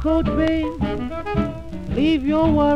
porch, babe. Leave your worries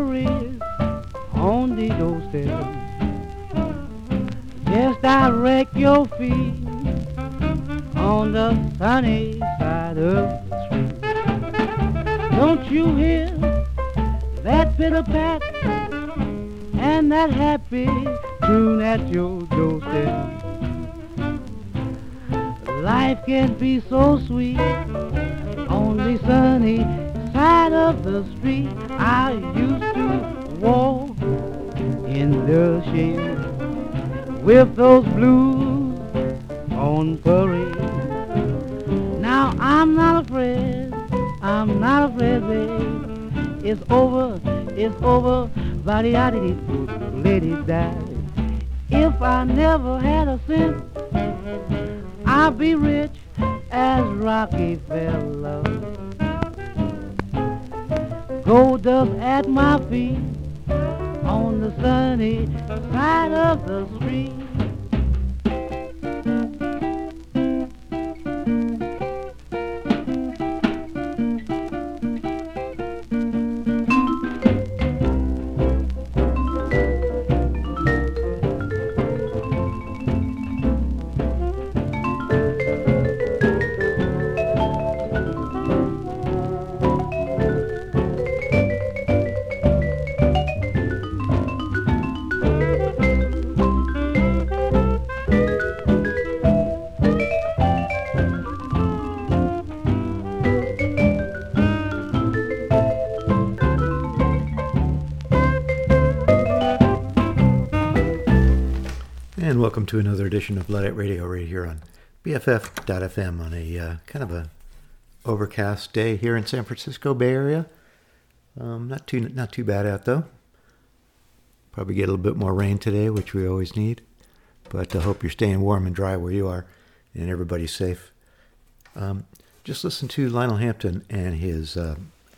edition of Luddite Radio right here on BFF.FM on a uh, kind of a overcast day here in San Francisco Bay Area. Um, not too not too bad out though. Probably get a little bit more rain today, which we always need. But I hope you're staying warm and dry where you are, and everybody's safe. Um, just listen to Lionel Hampton and his uh,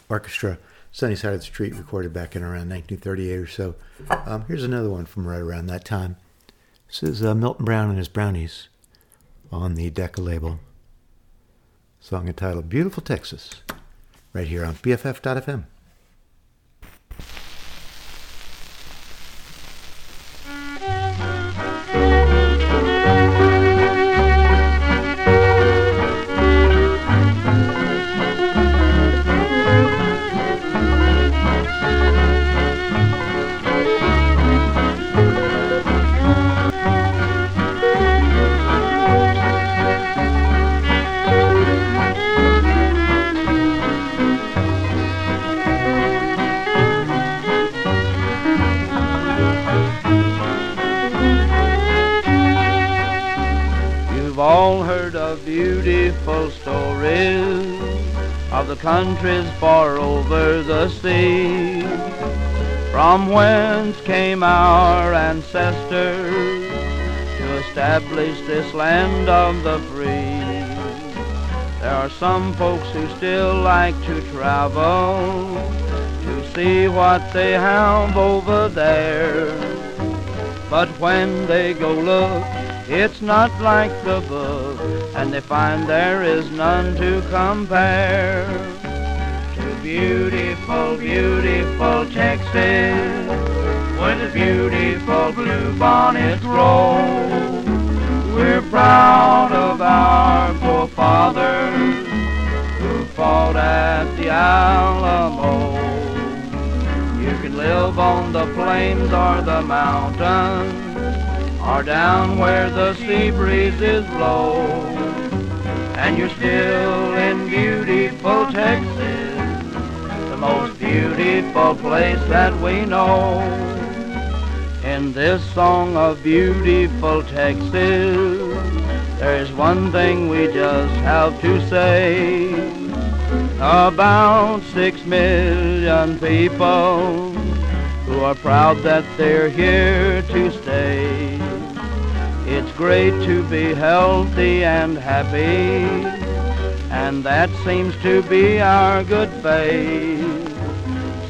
orchestra, Sunny Side of the Street, recorded back in around 1938 or so. Um, here's another one from right around that time. This is uh, Milton Brown and his Brownies on the Decca label. Song entitled Beautiful Texas, right here on BFF.FM. of the countries far over the sea, from whence came our ancestors to establish this land of the free. There are some folks who still like to travel to see what they have over there. But when they go look, it's not like the book, and they find there is none to compare to beautiful, beautiful Texas, where the beautiful blue bonnets grow. We're proud of our forefathers who fought at the Alamo. You can live on the plains or the mountains or down where the sea breezes blow. And you're still in beautiful Texas, the most beautiful place that we know. In this song of beautiful Texas, there's one thing we just have to say. About six million people who are proud that they're here to stay. It's great to be healthy and happy, and that seems to be our good fate.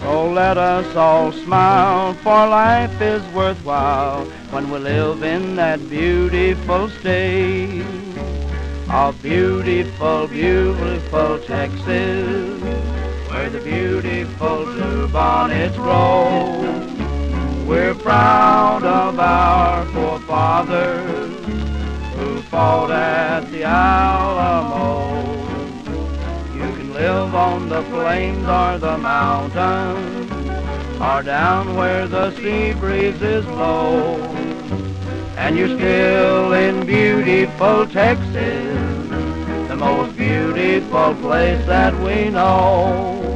So let us all smile, for life is worthwhile when we live in that beautiful state of beautiful, beautiful Texas, where the beautiful bluebonnets grow. We're proud of our forefathers who fought at the Alamo. You can live on the plains or the mountains, or down where the sea breezes blow. And you're still in beautiful Texas, the most beautiful place that we know.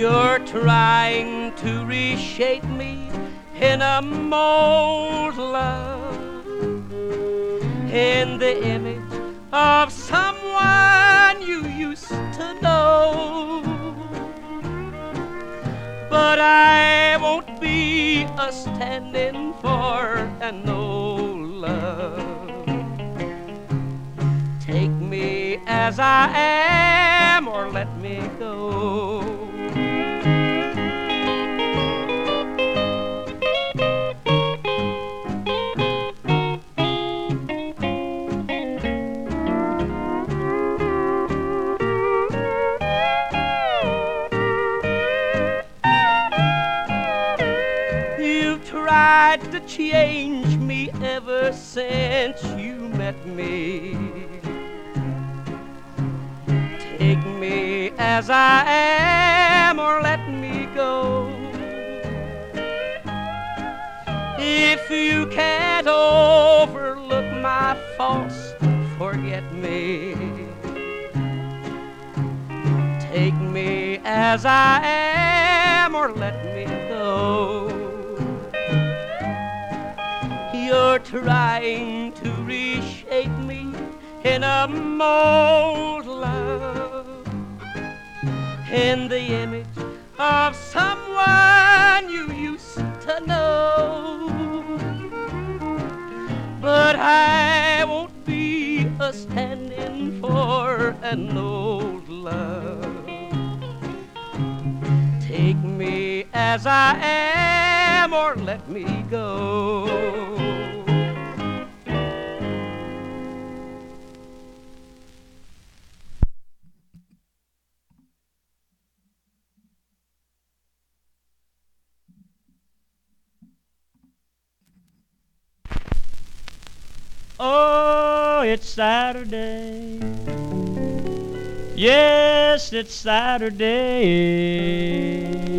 You're trying to reshape me in a mold, love, in the image of someone you used to know. But I won't be a standing for an old love. Take me as I am, or let me go. Ever since you met me. Take me as I am or let me go. If you can't overlook my faults, forget me. Take me as I am or let me go. You're trying to reshape me in a mold, love, in the image of someone you used to know. But I won't be a standing for an old love. Take me as I am or let me go. Oh, it's Saturday. Yes, it's Saturday.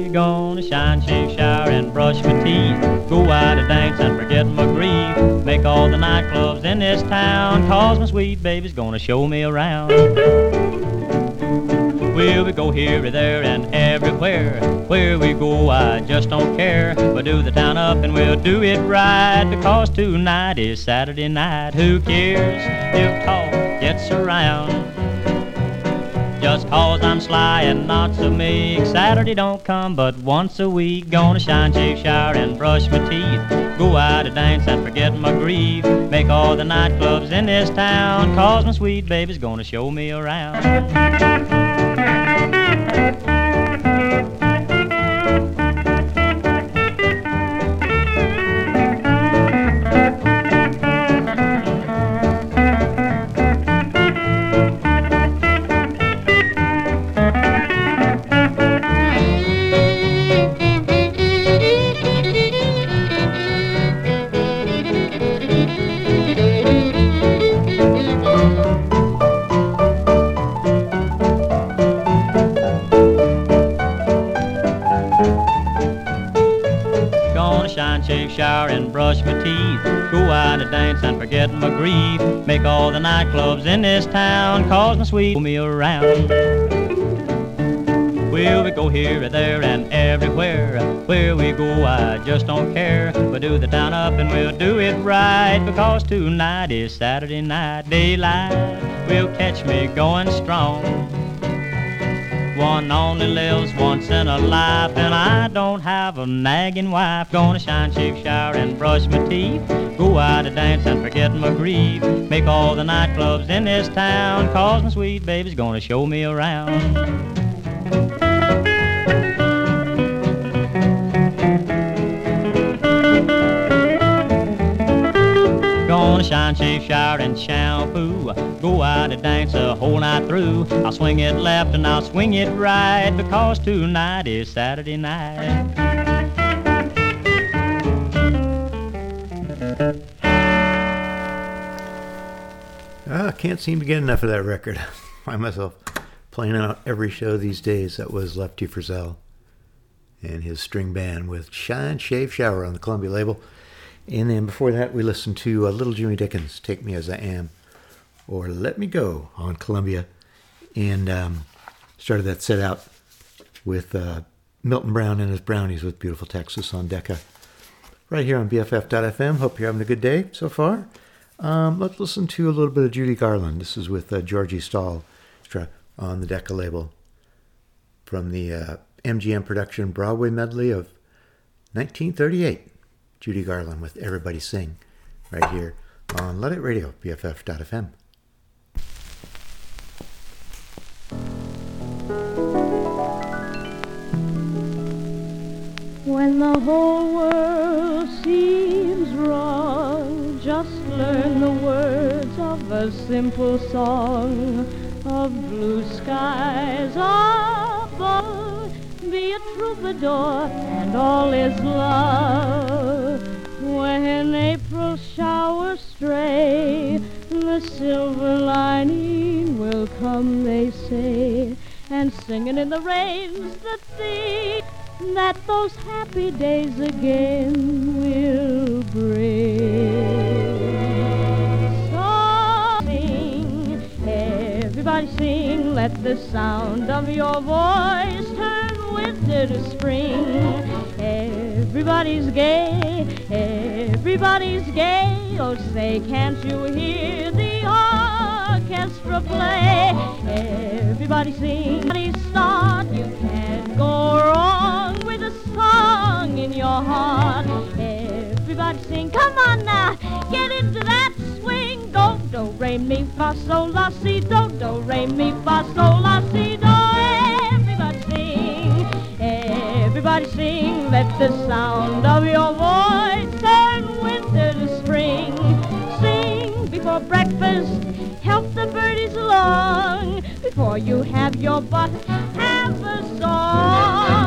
Gonna shine, shave, shower, and brush my teeth. Go out to dance and forget my grief. Make all the nightclubs in this town. Cause my sweet baby's gonna show me around. Will we go here, there, and everywhere? Where we go, I just don't care. We'll do the town up and we'll do it right. Because tonight is Saturday night. Who cares if talk gets around? Just cause I'm sly and not so meek. Saturday don't come but once a week. Gonna shine, shave, shower, and brush my teeth. Go out to dance and forget my grief. Make all the nightclubs in this town. Cause my sweet baby's gonna show me around. Make all the nightclubs in this town cause my sweet me around. Well, we go here, and there, and everywhere. Where we go, I just don't care. We'll do the town up and we'll do it right. Because tonight is Saturday night. Daylight We'll catch me going strong. One only lives once in a life, and I don't have a nagging wife. Gonna shine, shave, shower, and brush my teeth. Go out to dance and forget my grief. Make all the nightclubs in this town, cause my sweet baby's gonna show me around. Shine, shave, shower, and shampoo. Go out and dance the whole night through. I'll swing it left and I'll swing it right because tonight is Saturday night. Ah, I can't seem to get enough of that record. Find myself playing out every show these days. That was Lefty Frizzell and his string band with Shine, Shave, Shower on the Columbia label. And then before that, we listened to uh, Little Jimmy Dickens, Take Me As I Am, or Let Me Go on Columbia. And um, started that set out with uh, Milton Brown and his Brownies with Beautiful Texas on Decca. Right here on BFF.FM. Hope you're having a good day so far. Um, let's listen to a little bit of Judy Garland. This is with uh, Georgie Stoll on the Decca label from the uh, MGM production Broadway melody of 1938. Judy Garland with Everybody Sing right here on Luddite Radio, BFF.FM. When the whole world seems wrong, just learn the words of a simple song of blue skies. Be a troubadour and all is love. When April showers stray, the silver lining will come, they say, and singing in the rain's the thing that those happy days again will bring. So sing, everybody sing, let the sound of your voice turn winter to spring. Everybody's gay, everybody's gay. Oh, say, can't you hear the orchestra play? Everybody sing, everybody start. You can't go wrong with a song in your heart. Everybody sing, come on now, get into that swing. Do, do, re, mi, fa, sol, la, si, do, do, re, mi, fa, sol, la, si, do. Sing, everybody sing. Let the sound of your voice turn winter to spring. Sing before breakfast, help the birdies along. Before you have your butt, have a song.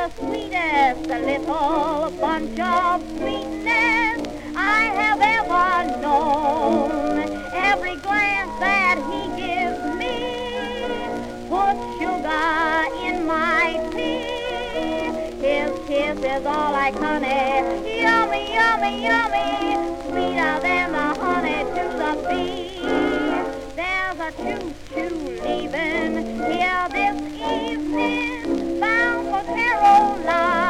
the sweetest little bunch of sweetness I have ever known. Every glance that he gives me puts sugar in my tea. His kiss is all like honey, yummy, yummy, yummy, sweeter than the honey to the bee. There's a choo-choo leaving here this evening heroes.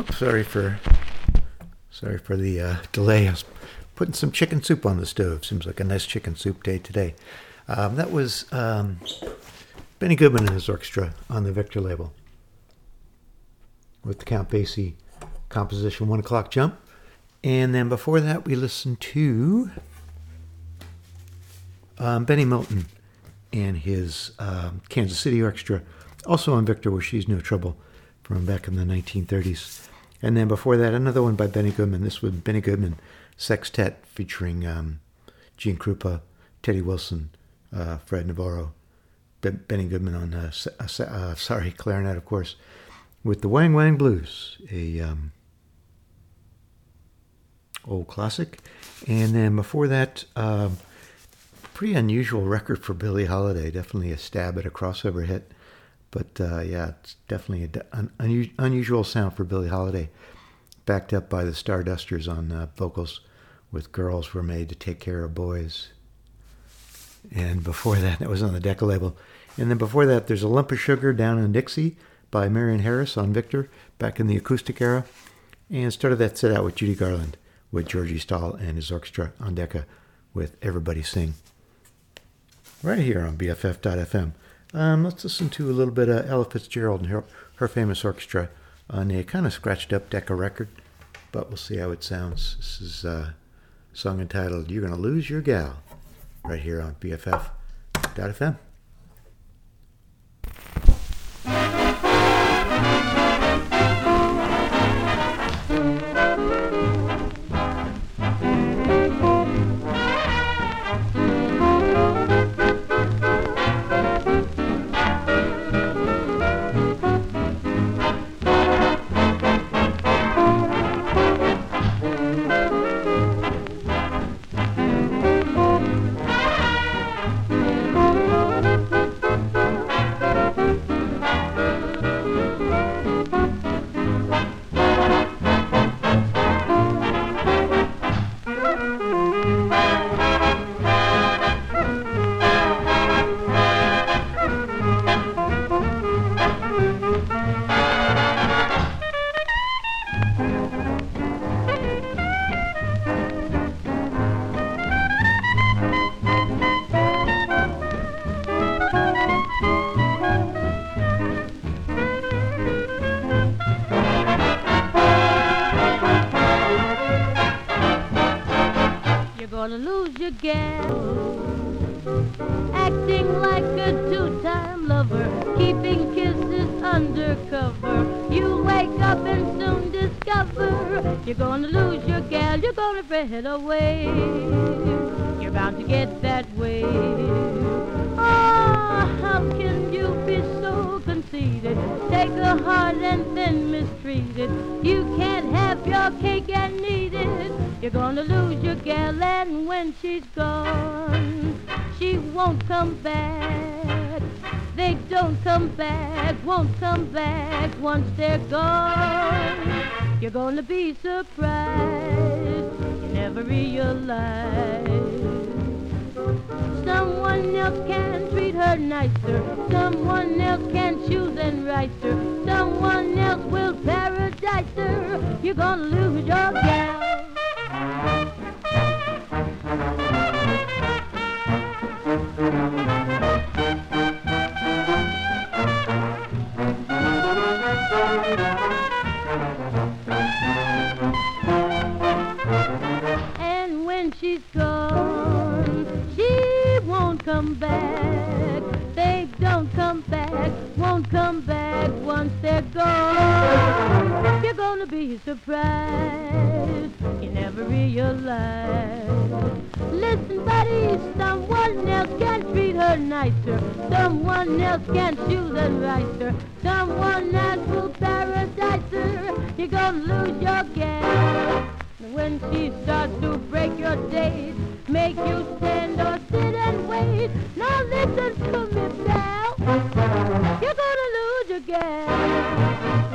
Oops, sorry for sorry for the uh, delay. I was putting some chicken soup on the stove. Seems like a nice chicken soup day today. Um, that was um, Benny Goodman and his orchestra on the Victor label with the Count Basie composition One O'Clock Jump. And then before that, we listened to um, Bennie Moten and his um, Kansas City Orchestra, also on Victor, where she's no trouble from back in the 1930s. And then before that, another one by Benny Goodman. This was Benny Goodman Sextet featuring um, Gene Krupa, Teddy Wilson, uh, Fred Navarro, Benny Goodman on, uh, uh, uh, sorry, clarinet, of course, with the Wang Wang Blues, a um, old classic. And then before that, um, pretty unusual record for Billie Holiday. Definitely a stab at a crossover hit. But uh, yeah, it's definitely an unusual sound for Billie Holiday, backed up by the Stardusters on uh, vocals with Girls Were Made to Take Care of Boys. And before that, that was on the Decca label. And then before that, there's a lump of sugar down in Dixie by Marion Harris on Victor back in the acoustic era. And started that set out with Judy Garland with Georgie Stoll and his orchestra on Decca with Everybody Sing. Right here on BFF.FM. Um, let's listen to a little bit of Ella Fitzgerald and her, her famous orchestra on a kind of scratched up Decca record, but we'll see how it sounds. This is a song entitled You're Gonna Lose Your Gal, right here on BFF.FM. come back, won't come back once they're gone. You're gonna be surprised you never realize. Someone else can treat her nicer. Someone else can choose and write her. Someone else will paradise her. You're gonna lose your gal. Be surprised. You never realize. Listen, buddy, someone else can treat her nicer. Someone else can choose and write her. Someone else will paradise her. You're gonna lose your gal. When she starts to break your date, make you stand or sit and wait. Now listen to me, pal. You're gonna lose your gal.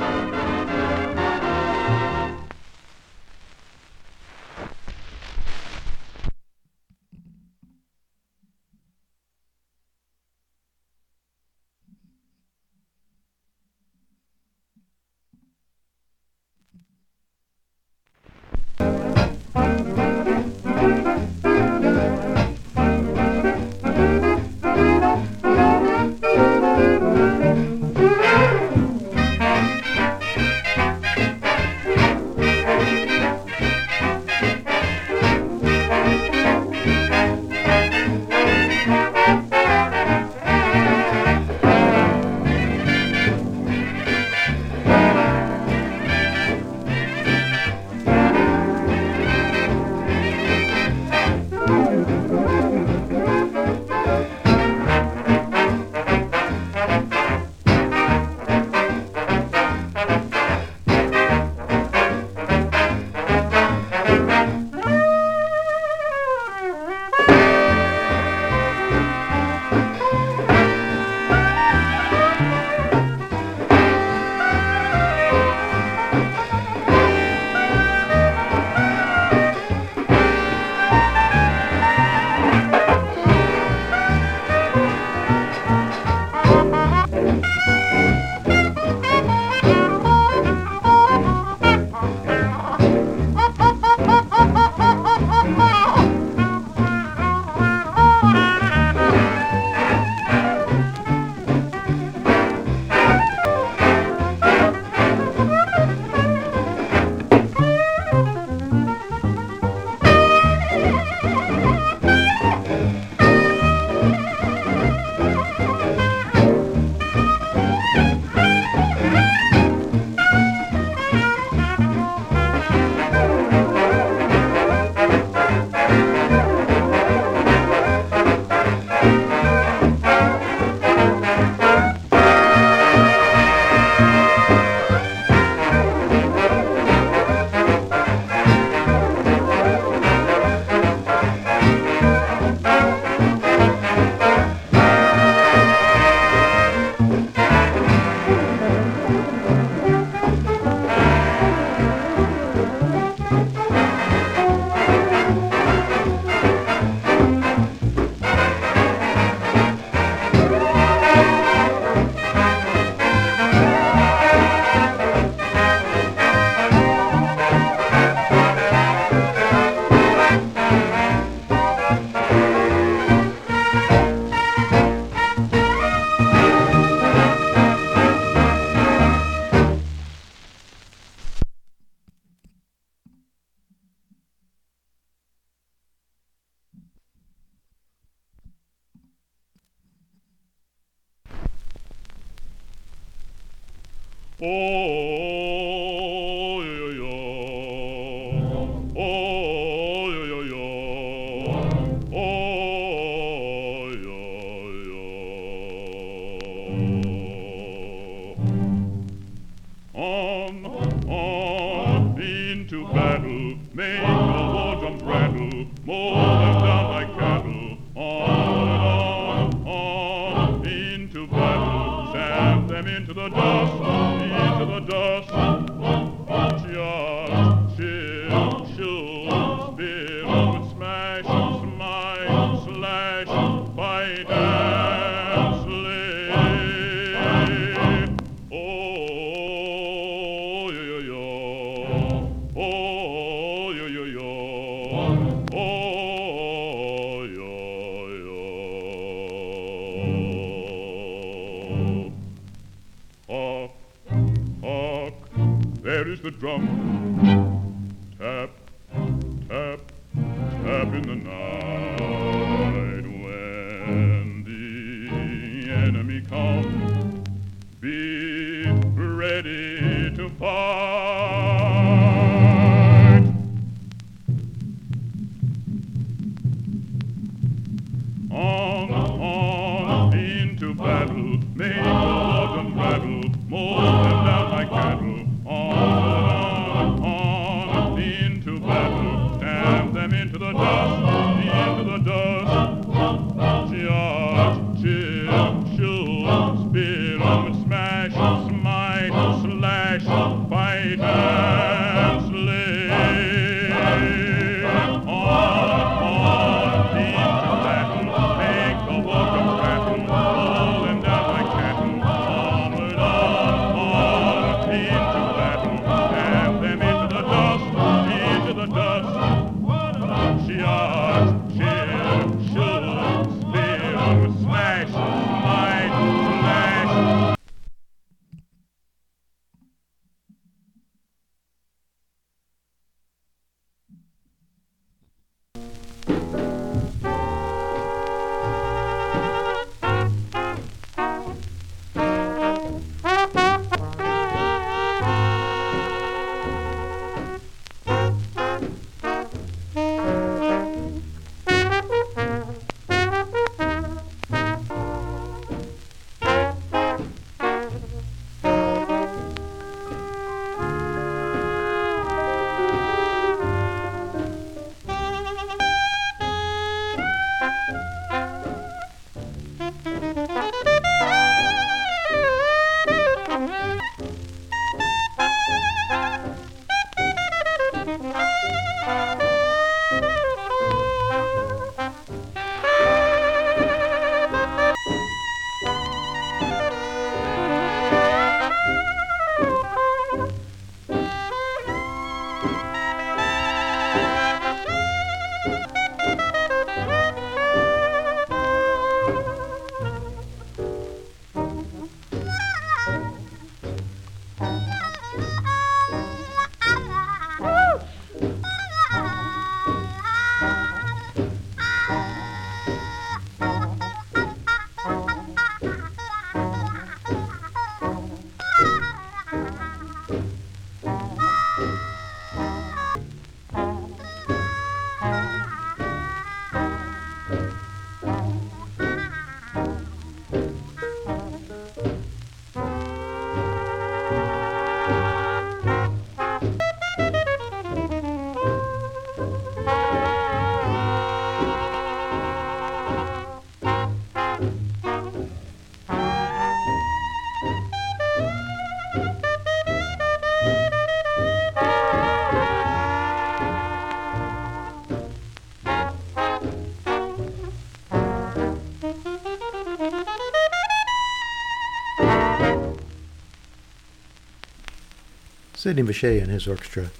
Sidney Bechet and his orchestra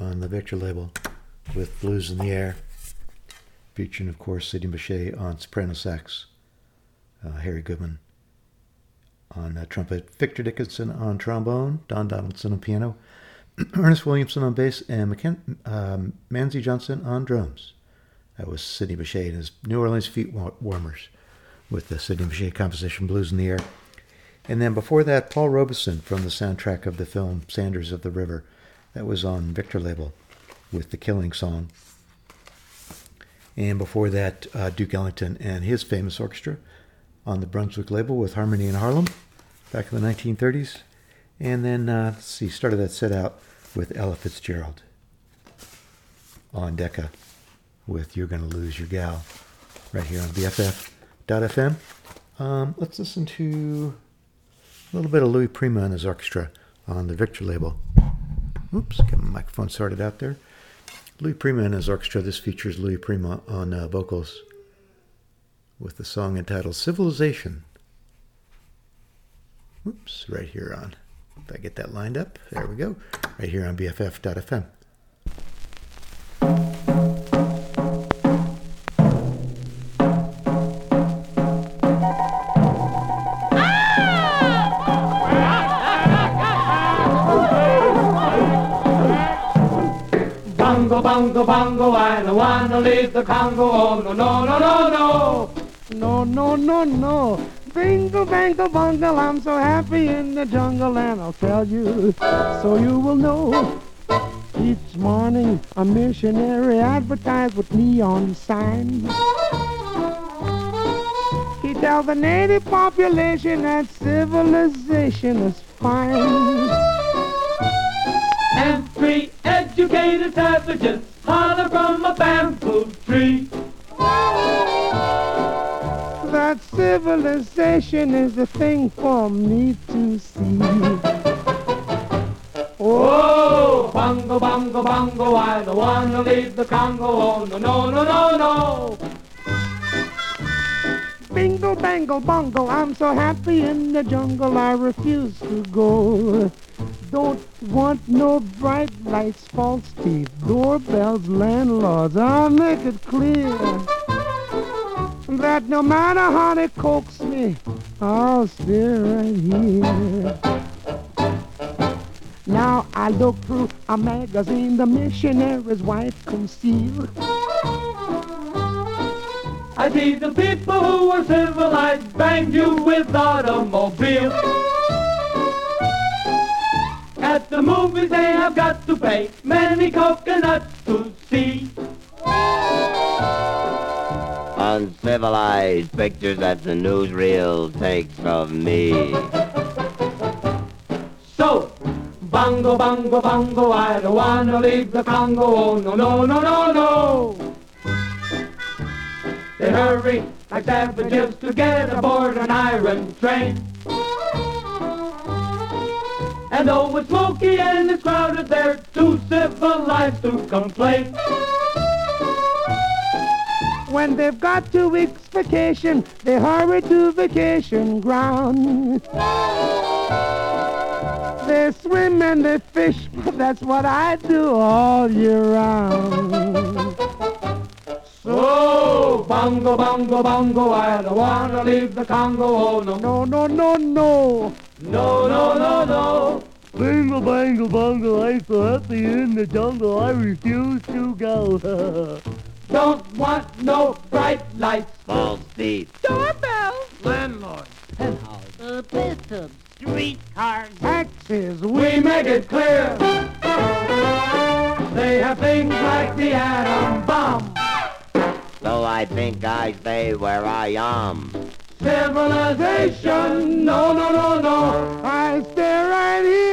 on the Victor label with Blues in the Air, featuring, of course, Sidney Bechet on soprano sax, uh, Harry Goodman on uh, trumpet, Victor Dickinson on trombone, Don Donaldson on piano, Ernest Williamson on bass, and McKen- um, Manzi Johnson on drums. That was Sidney Bechet and his New Orleans Feet Warmers with the Sidney Bechet composition Blues in the Air. And then before that, Paul Robeson from the soundtrack of the film Sanders of the River. That was on Victor label with the Killing Song. And before that, uh, Duke Ellington and his famous orchestra on the Brunswick label with Harmony in Harlem back in the 1930s. And then, uh, let's see, started that set out with Ella Fitzgerald on Decca with You're Gonna Lose Your Gal right here on BFF.FM. Um, let's listen to a little bit of Louis Prima and his orchestra on the Victor label. Oops, get my microphone sorted out there. Louis Prima and his orchestra. This features Louis Prima on uh, vocals with the song entitled Civilization. Oops, right here on. If I get that lined up, there we go. Right here on BFF.fm. Bongo, bongo, bongo, I don't wanna leave the Congo. Oh, no, no, no, no, no. No, no, no, no. Bingo, bango, bungle, I'm so happy in the jungle, and I'll tell you so you will know. Each morning, a missionary advertised with neon signs. He tells the native population that civilization is fine. Three educated savages holler from a bamboo tree. That civilization is the thing for me to see. Oh, bongo, bongo, bongo, I don't wanna leave the Congo. Oh, no, no, no, no, no. Bingo, bango, bongo, I'm so happy in the jungle, I refuse to go. Don't want no bright lights, false teeth, doorbells, landlords. I'll make it clear that no matter how they coax me, I'll stay right here. Now I look through a magazine the missionary's wife concealed. I see the people who are civilized bang you with automobiles. At the movies they have got to pay many coconuts to see. Uncivilized pictures that the newsreel takes of me. So, bongo, bongo, bongo, I don't wanna leave the Congo. Oh, no, no, no, no, no. They hurry like savages to get aboard an iron train. And though it's smoky and it's crowded, they're too civilized to complain. When they've got two weeks vacation, they hurry to vacation ground. They swim and they fish, but that's what I do all year round. So, bongo, bongo, bongo, I don't wanna leave the Congo. Oh, no, No, no, no, no. no, no, no, no. Bingle, bangle, bungle, I'm so happy in the jungle, I refuse to go. Don't want no bright lights. False teeth. Doorbells. Landlord. Uh, bishops, streetcars, Taxes, We make it clear. They have things like the atom bomb. So I think I stay where I am. Civilization, no, no, no, no. I stay right here.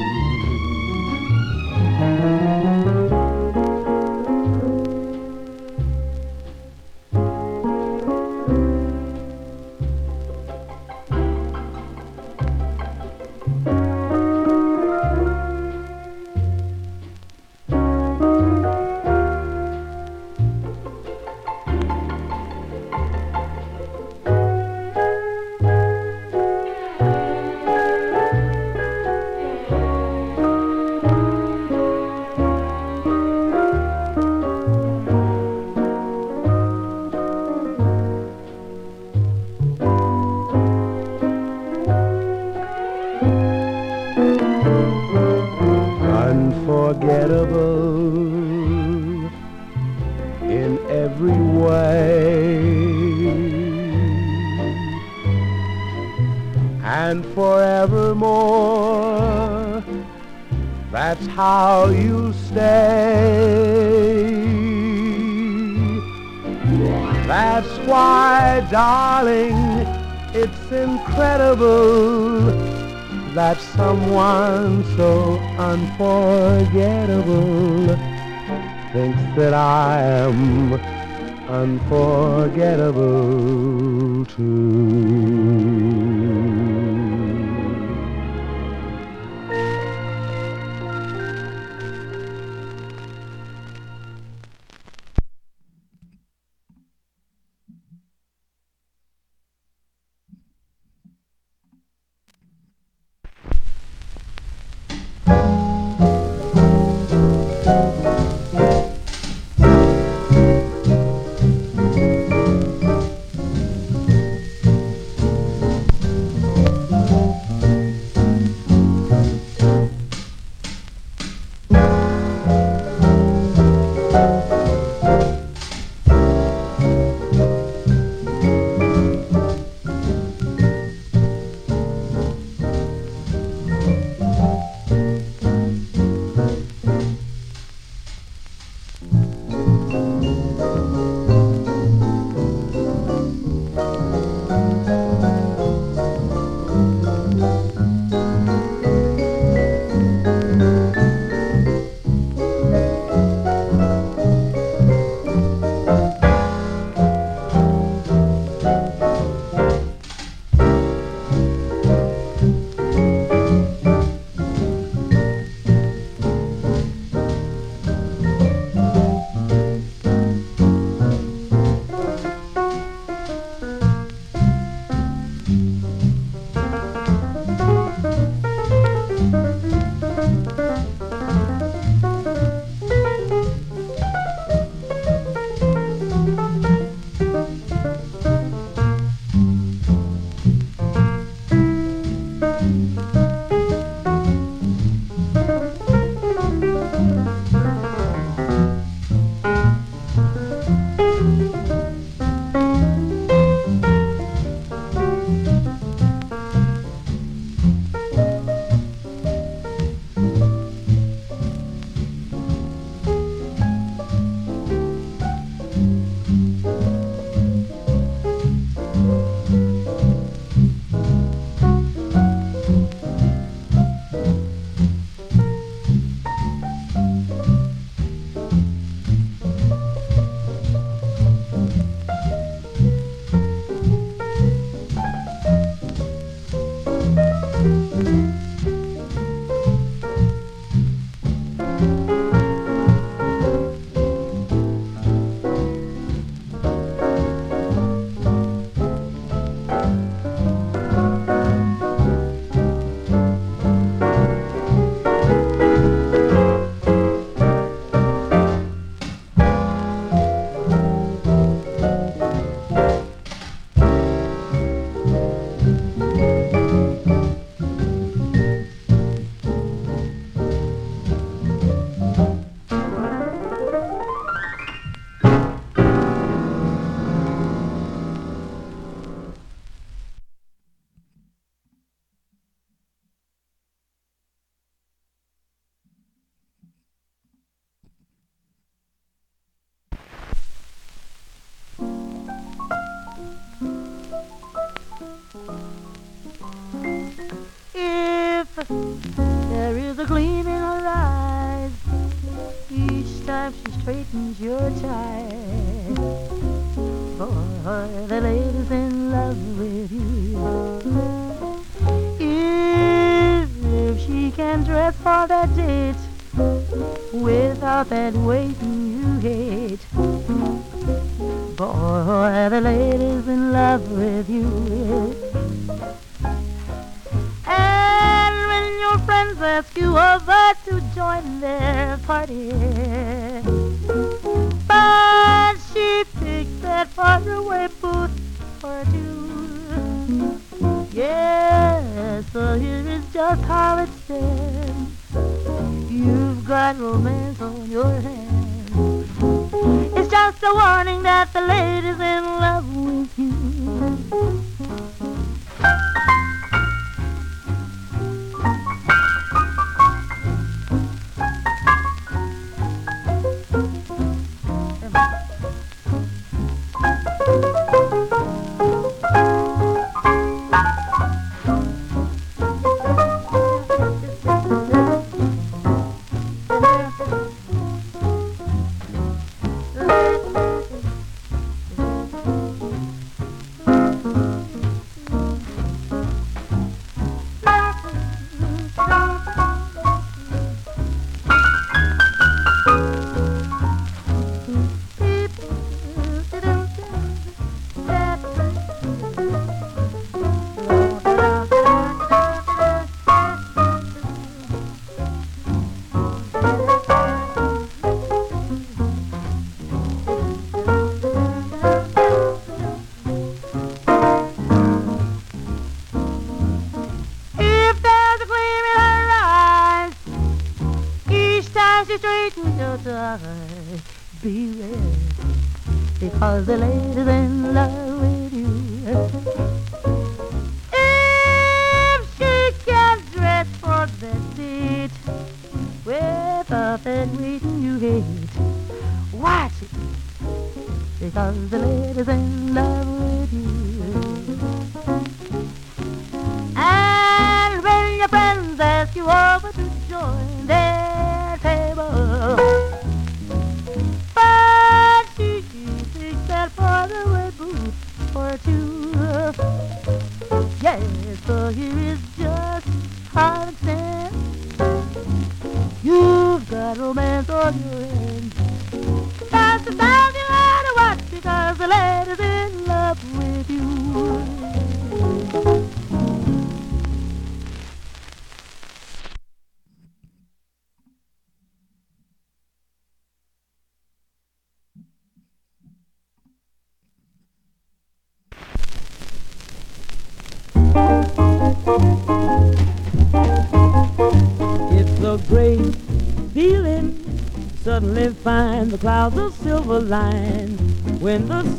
Are the ladies than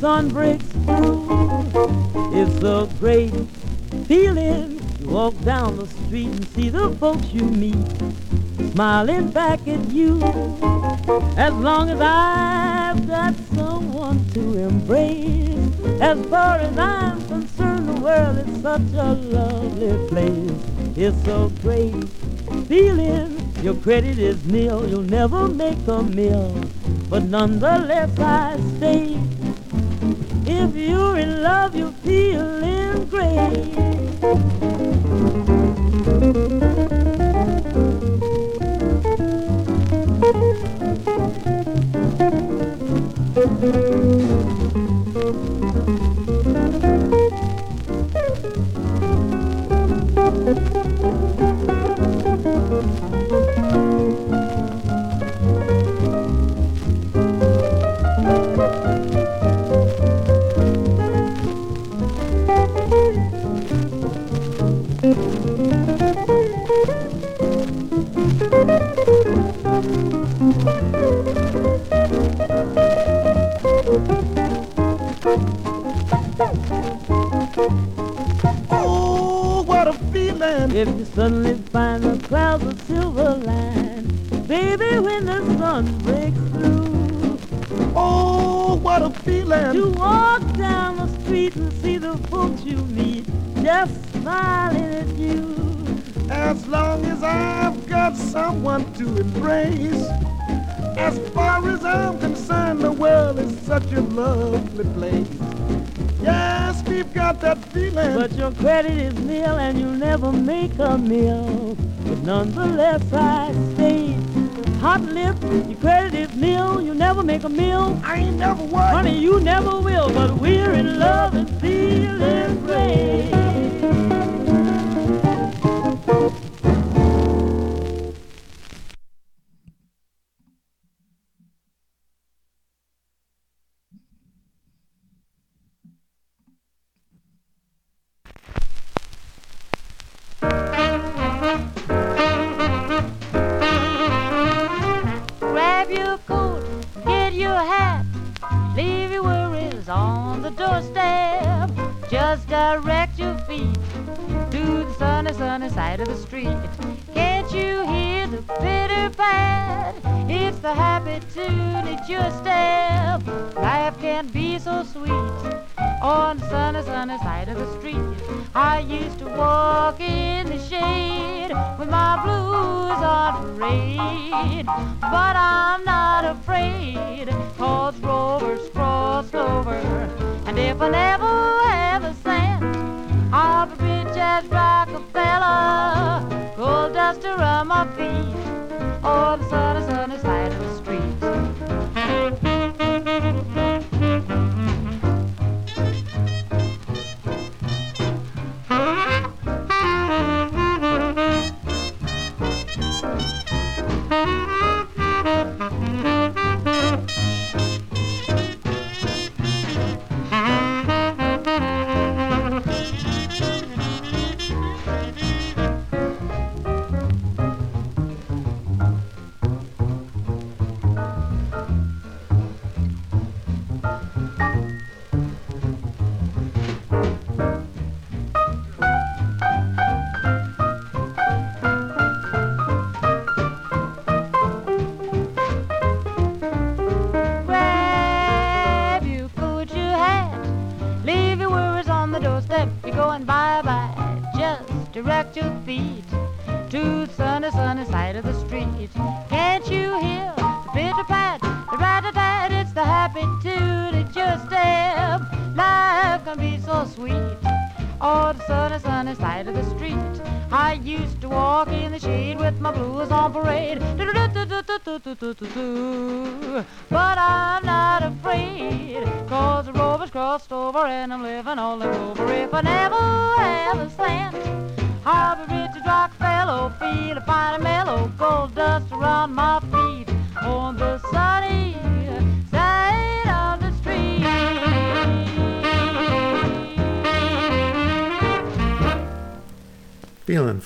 Sun breaks through. It's a great feeling You walk down the street and see the folks you meet smiling back at you. As long as I've got someone to embrace, as far as I'm concerned, the world is such a lovely place. It's a great feeling. Your credit is nil, you'll never make a mill, But nonetheless, I stay you're in love, you're feeling great.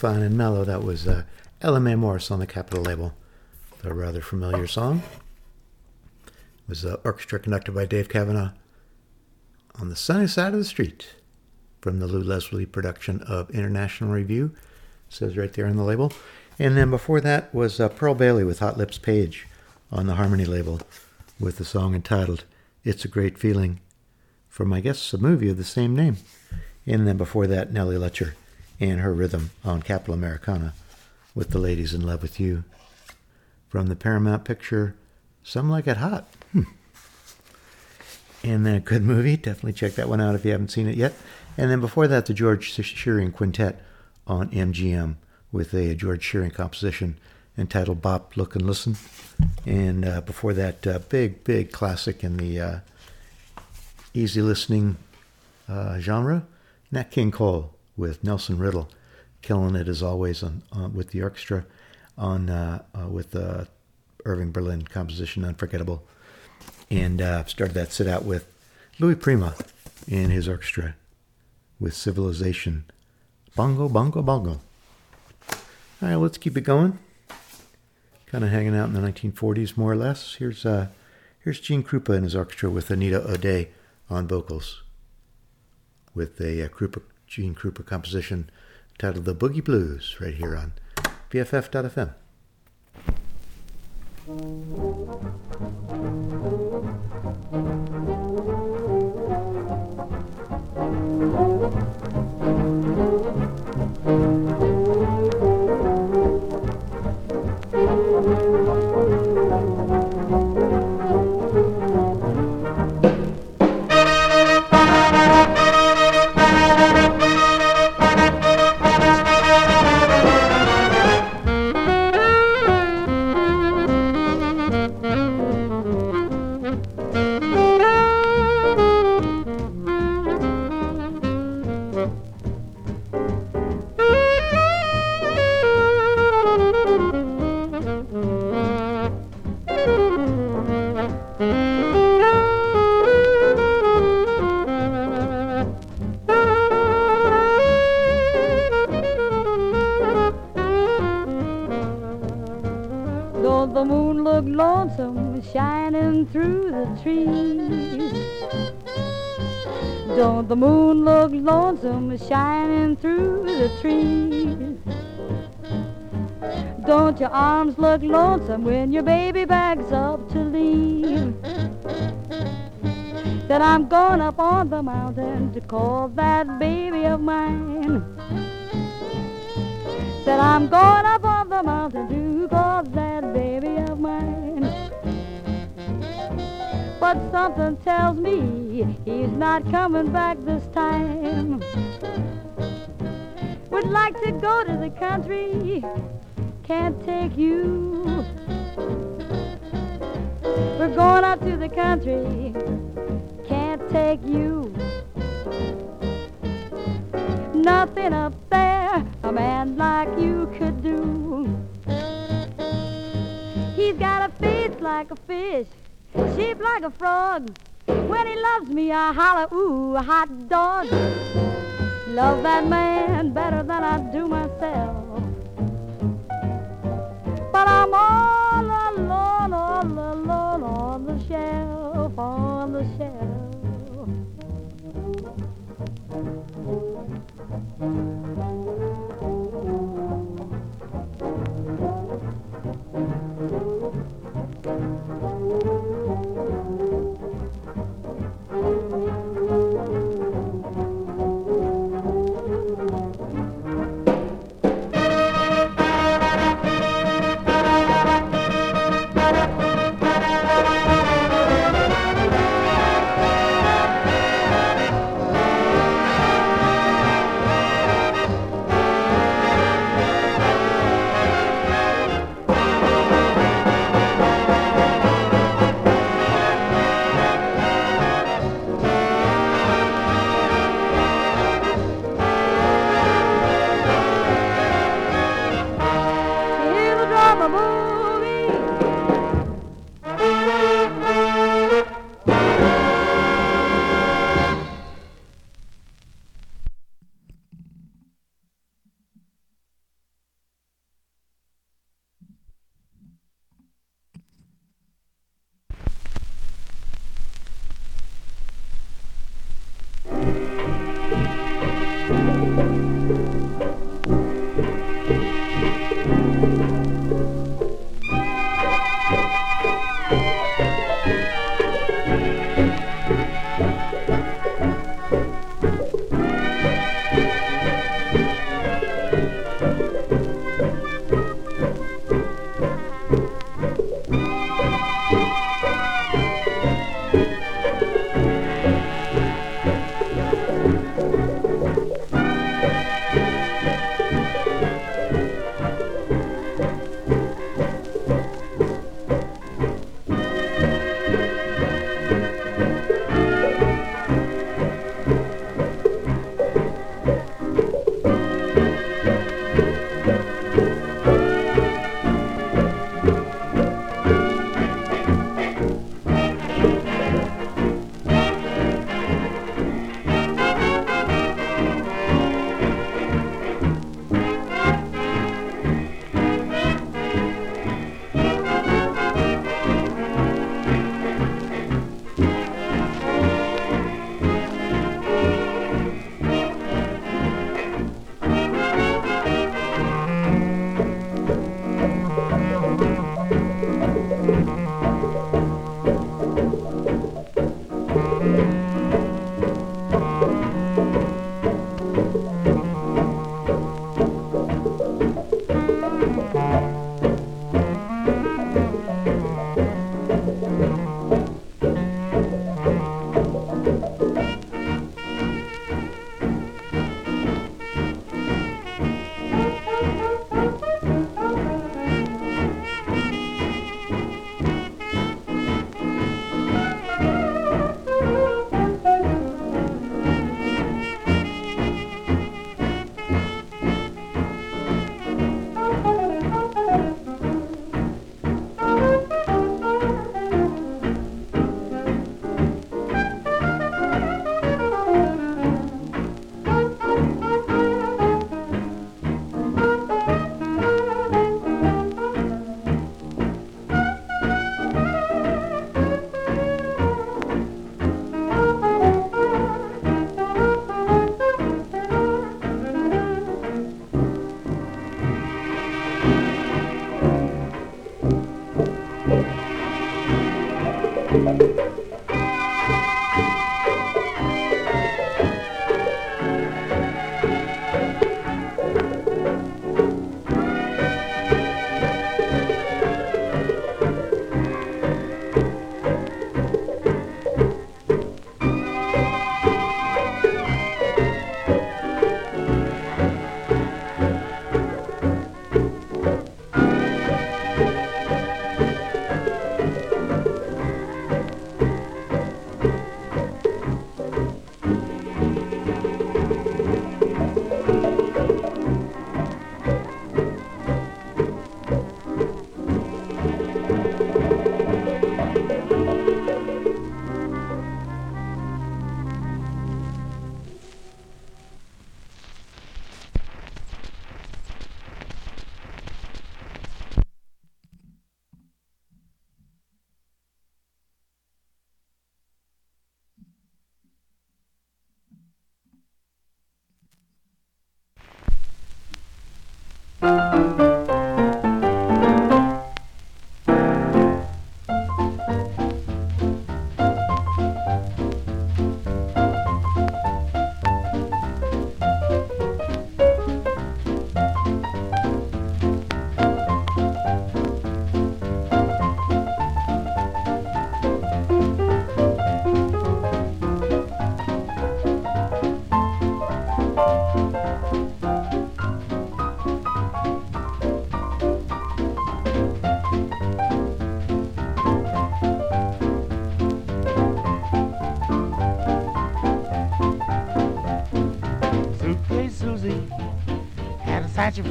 Fine and mellow. That was uh, Mae Morris on the Capitol label. A rather familiar song. It was uh, orchestra conducted by Dave Cavanaugh on the sunny side of the street from the Lew Leslie production of International Revue. says right there on the label. And then before that was uh, Pearl Bailey with Hot Lips Page on the Harmony label with the song entitled It's a Great Feeling from, I guess, a movie of the same name. And then before that, Nellie Lutcher and her rhythm on Capitol Americana with The Lady's in Love with You from the Paramount picture Some Like It Hot. Hmm. And then a good movie. Definitely check that one out if you haven't seen it yet. And then before that, the George Shearing Quintet on MGM with a George Shearing composition entitled Bop, Look, and Listen. And uh, before that, uh, big, big classic in the uh, easy listening uh, genre, Nat King Cole with Nelson Riddle, killing it as always on, on with the orchestra on uh, uh, with the Irving Berlin composition Unforgettable, and uh, started that sit out with Louis Prima and his orchestra with Civilization, Bongo Bongo Bongo. All right, let's keep it going. Kind of hanging out in the 1940s, more or less. Here's uh, here's Gene Krupa and his orchestra with Anita O'Day on vocals, with a uh, Krupa, Gene Krupa composition titled "The Boogie Blues" right here on BFF.fm. shining through the trees. Don't the moon look lonesome shining through the trees? Don't your arms look lonesome when your baby backs up to leave? That I'm going up on the mountain to call that baby of mine. That I'm going up on the mountain to call that baby But something tells me he's not coming back this time. Would like to go to the country, can't take you. We're going up to the country, can't take you. Nothing up there a man like you could do. He's got a face like a fish, shape like a frog. When he loves me, I holler, ooh, hot dog. Love that man better than I do myself. But I'm all alone, all alone on the shelf, on the shelf.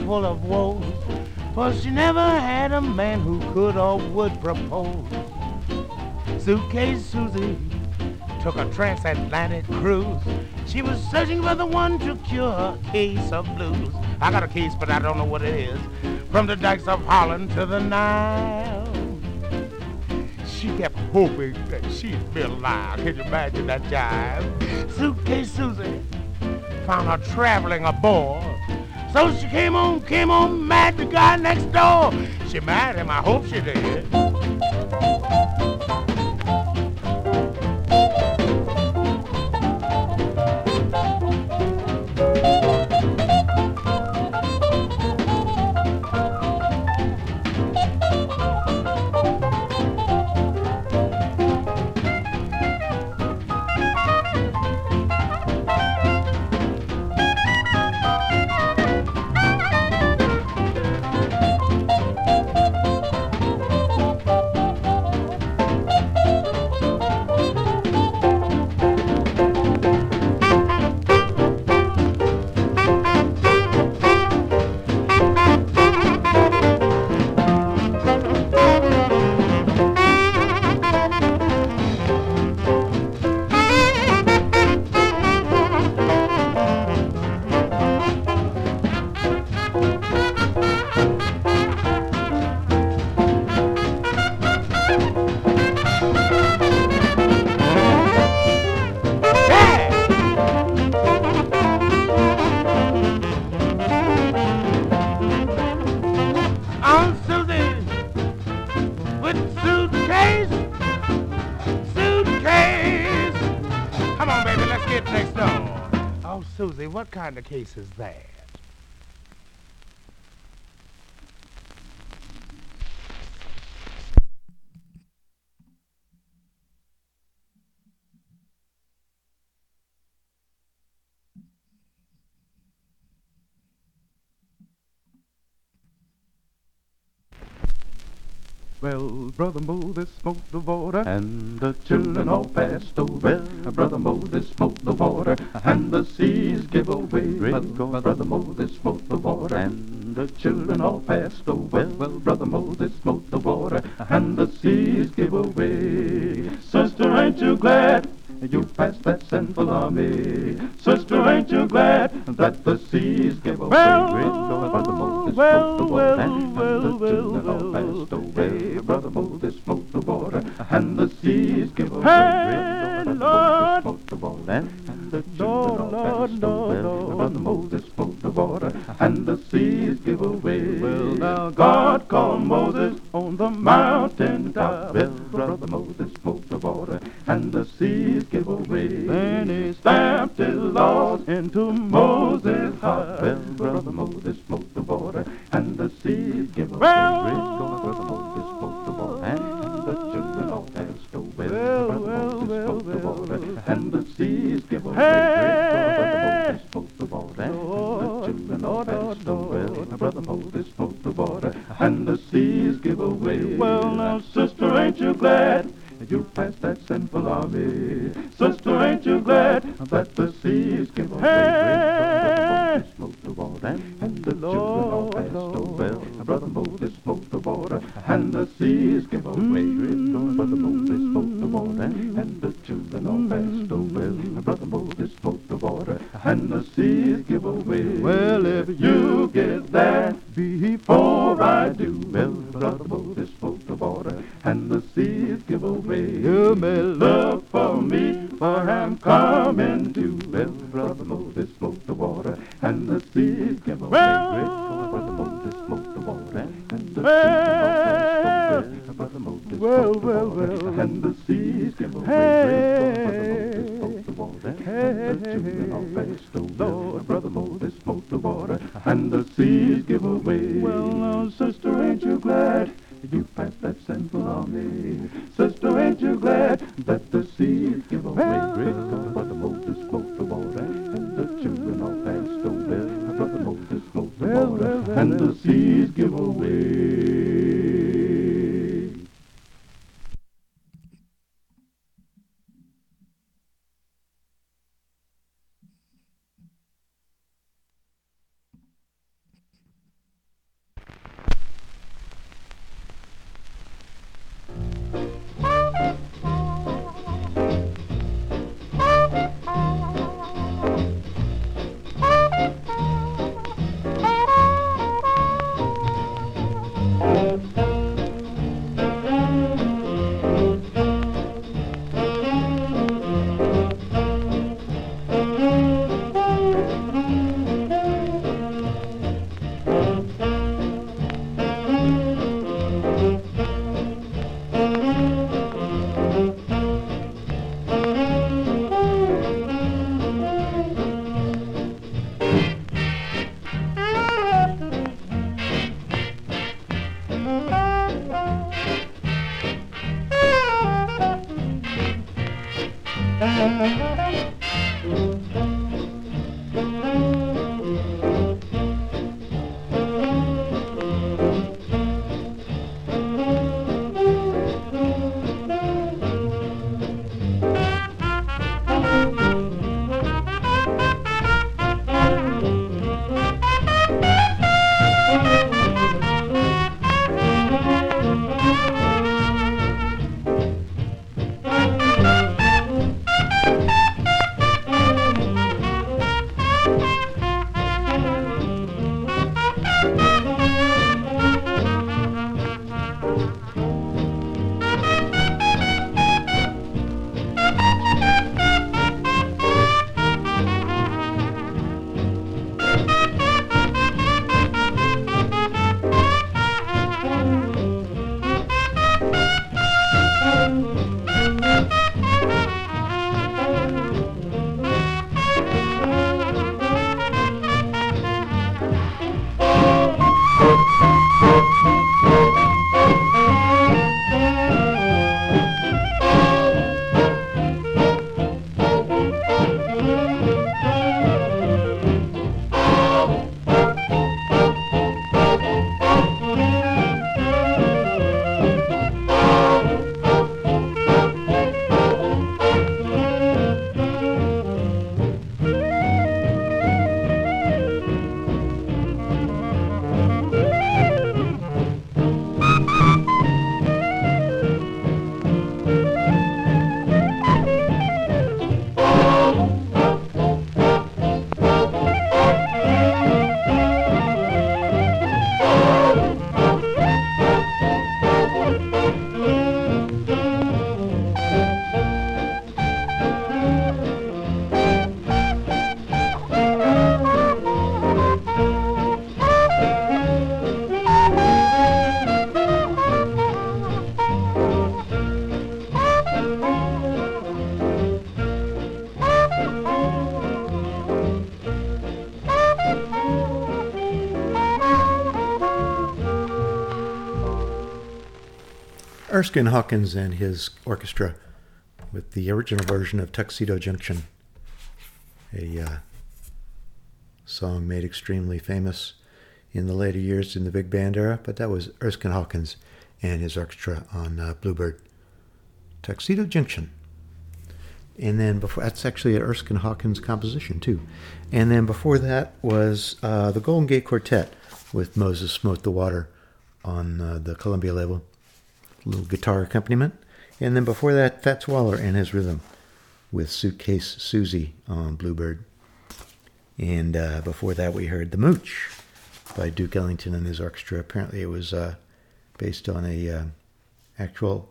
Full of woes, for she never had a man who could or would propose. Suitcase Susie took a transatlantic cruise. She was searching for the one to cure her case of blues. I got a case, but I don't know what it is. From the dikes of Holland to the Nile. She kept hoping that she'd be alive. Can you imagine that jive? Suitcase Susie found her traveling aboard. So she came on, came on, mad the guy next door. She mad him, I hope she did. What kind of case is that? Well, Brother Moses smoked the water, and the children all passed over. Brother Moses smoked the water, and the seas give away. Well, Brother Moses smoked the water, and the children all passed over. Well, well, Brother Moses smoked the water, and the seas give away. Sister, ain't you glad? You passed that sinful army. Sister, ain't you glad that the seas give away? Well, Brother Moses smoked the water, and the children all passed away. Brother Moses smoked the water, and the seas give away. Hey, Lord, smoked the water, the children all passed away. Brother Moses smoked the water, and the seas give away. Well, now God called Moses on the mountain top. Well, Brother Moses smoked the water, and the seas give away. Then he stamped his laws into Moses' heart. Well, Brother Moses smoked the water, and the seas give away. Well, Brother Moses smoked the water, and the children all passed away. Well, Brother Moses smoked the water, and the seas give away. Brother Moses smoked the water, and the children all passed away. Brother Moses smoked the water, and the seas give away. Well, now, sister, ain't you glad? You passed that sinful army. Sister, ain't you glad that the seas give away? Hey! Smoked the water, and the children all passed away. Brother Moses smoked the water, and the seas give away. Brother Moses smoked the water, and the children all passed away. Brother Moses smoked the water, and the seas give away. Well, if you get that before I do, well, Brother Moses smoked the water, and the seas give away. You may look for me, for I'm coming to. Well, Brother Moses smoked the water, and the seas give away. Well, well, well, well, well, and the seas give away. Hey, Brother Moses the water, hey, the children all fast Lord, Brother Moses smote the water, and the seas give away. Well, now, sister, ain't you glad? You passed that sinful on me. Sister, ain't you glad that the seas give away? Well, Brother, Brother Moses smote And the seas give away. Erskine Hawkins and his orchestra with the original version of Tuxedo Junction, a uh, song made extremely famous in the later years in the big band era, but that was Erskine Hawkins and his orchestra on uh, Bluebird. Tuxedo Junction. And then before that's actually an Erskine Hawkins composition too. And then before that was uh, the Golden Gate Quartet with Moses Smote the Water on uh, the Columbia label little guitar accompaniment. And then before that, Fats Waller and his rhythm with Suitcase Susie on Bluebird. And uh, before that, we heard The Mooch by Duke Ellington and his orchestra. Apparently, it was uh, based on a uh, actual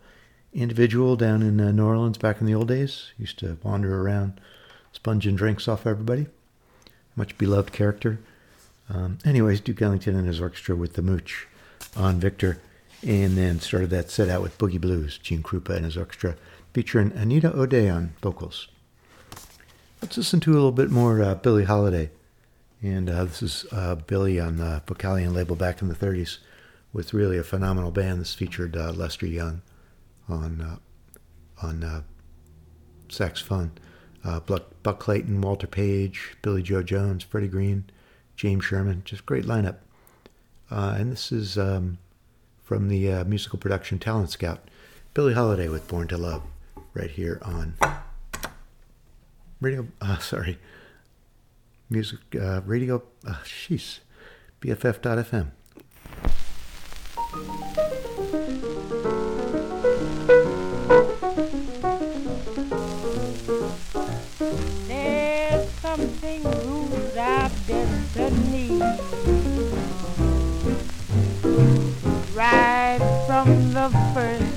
individual down in uh, New Orleans back in the old days. Used to wander around, sponging drinks off everybody. Much beloved character. Um, anyways, Duke Ellington and his orchestra with The Mooch on Victor, and then started that set out with Boogie Blues, Gene Krupa and his orchestra, featuring Anita O'Day on vocals. Let's listen to a little bit more uh, Billie Holiday. And uh, this is uh, Billie on the Vocalion label back in the 30s with really a phenomenal band. This featured uh, Lester Young on uh, on uh, saxophone, uh, Buck, Buck Clayton, Walter Page, Billie Joe Jones, Freddie Green, James Sherman. Just great lineup. and this is um, from the musical production Talent Scout, Billie Holiday with Born to Love, right here on radio. sorry music uh, radio. Uh, jeez, BFF.fm.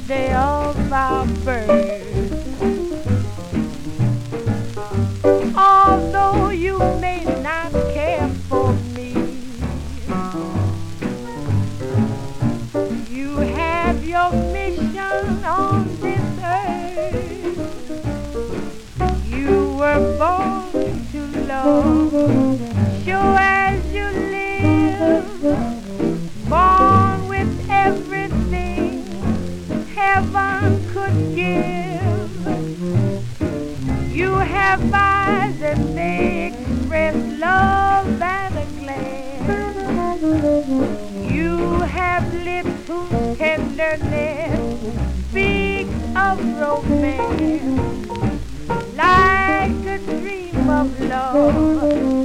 day of our birth. Tenderness speaks of romance. Like a dream of love,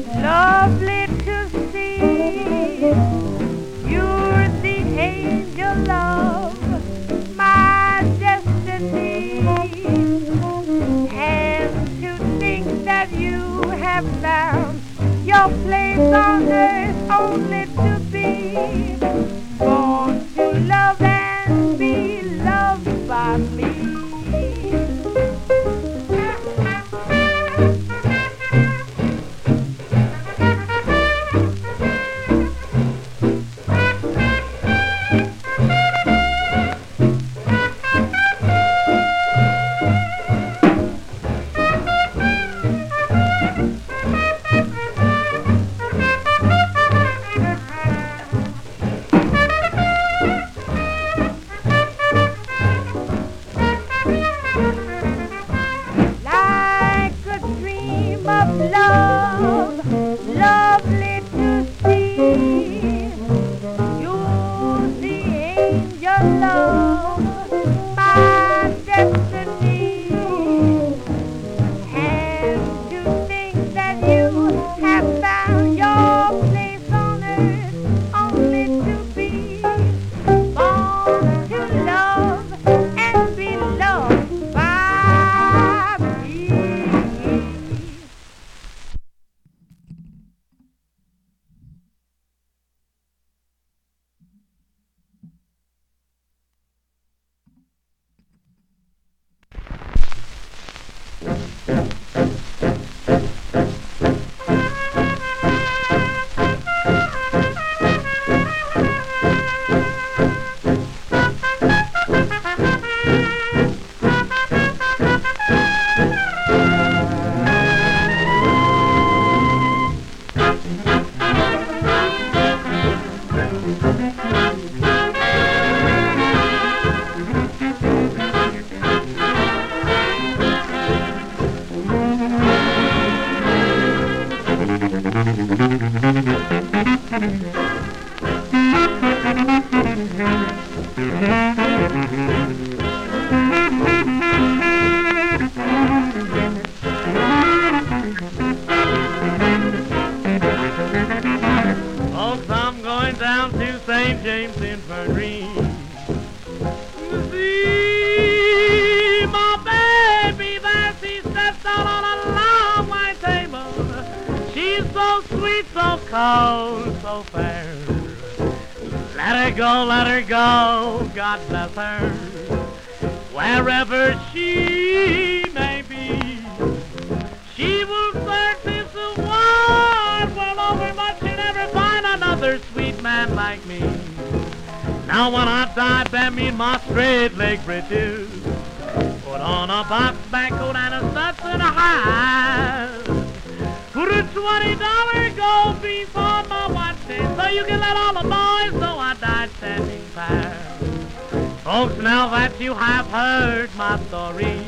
now that you have heard my story,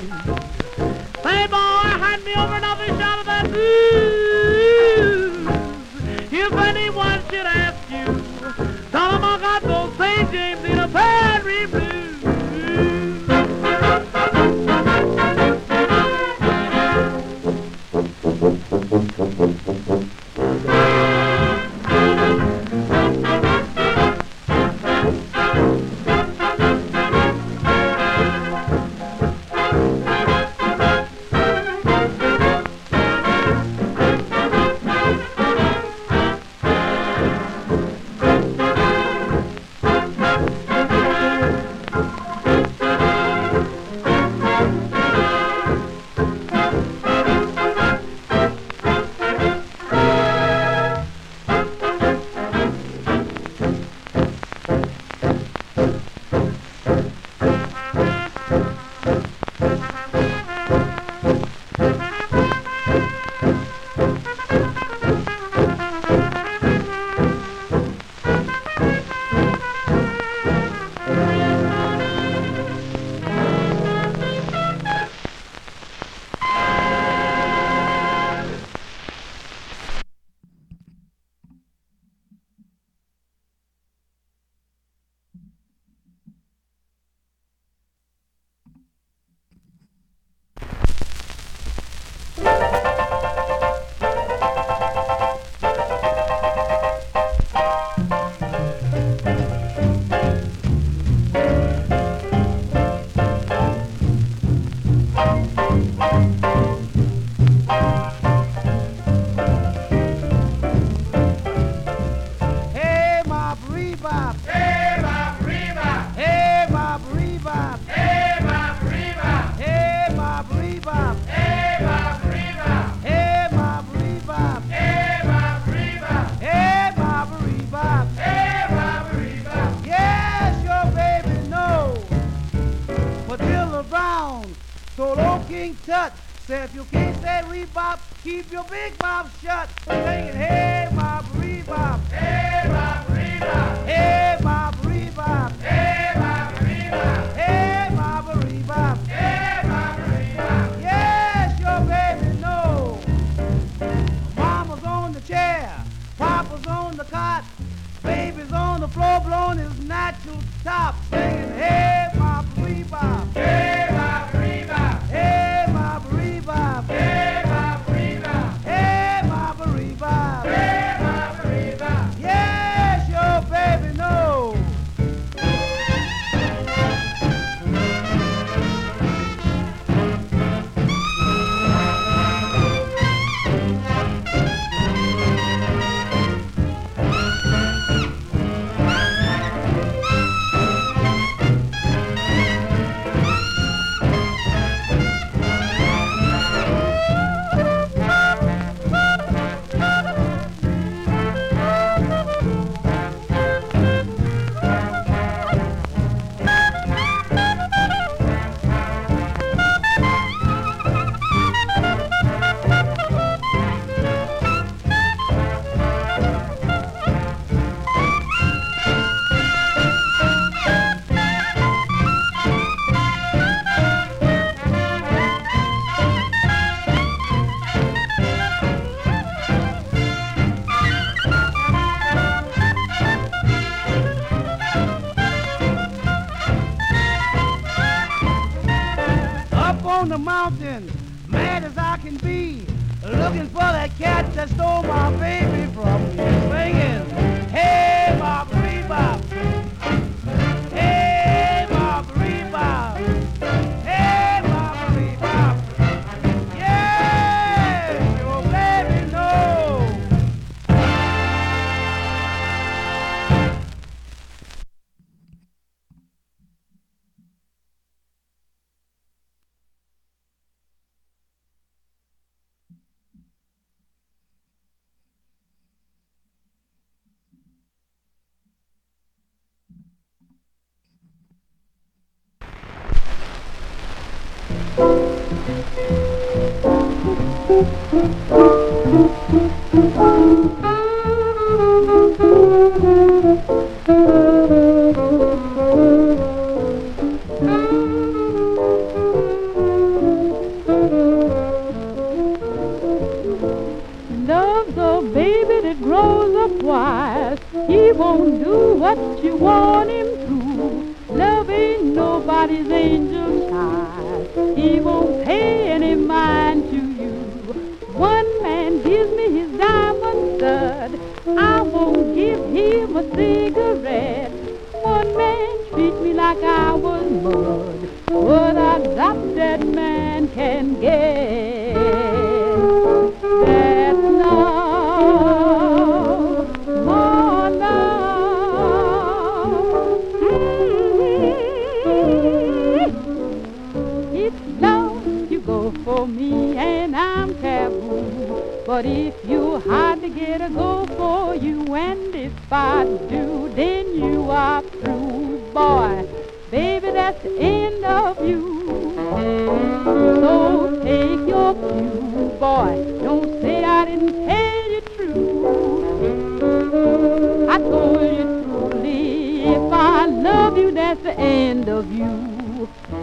your big you.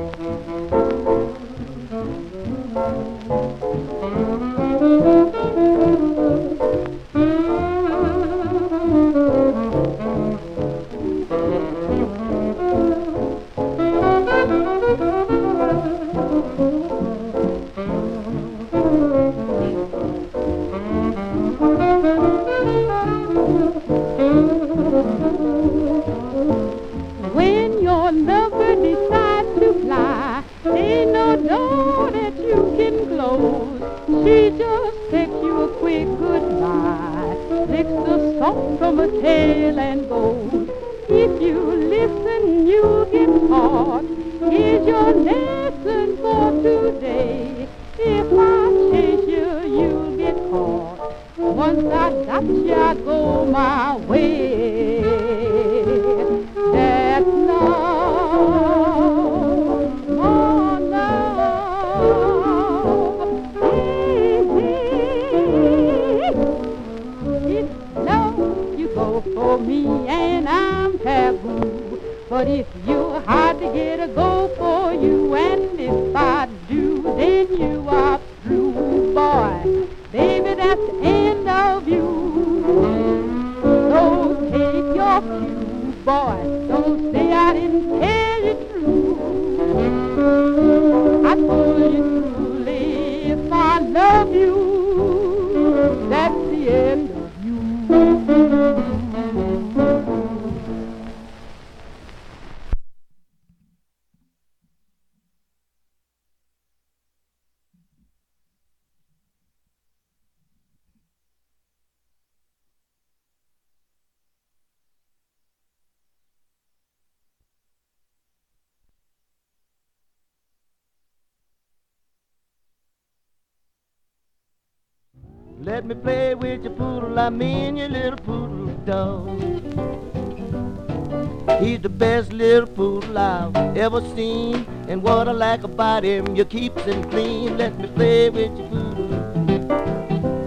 you keep them clean. Let me play with your poodle.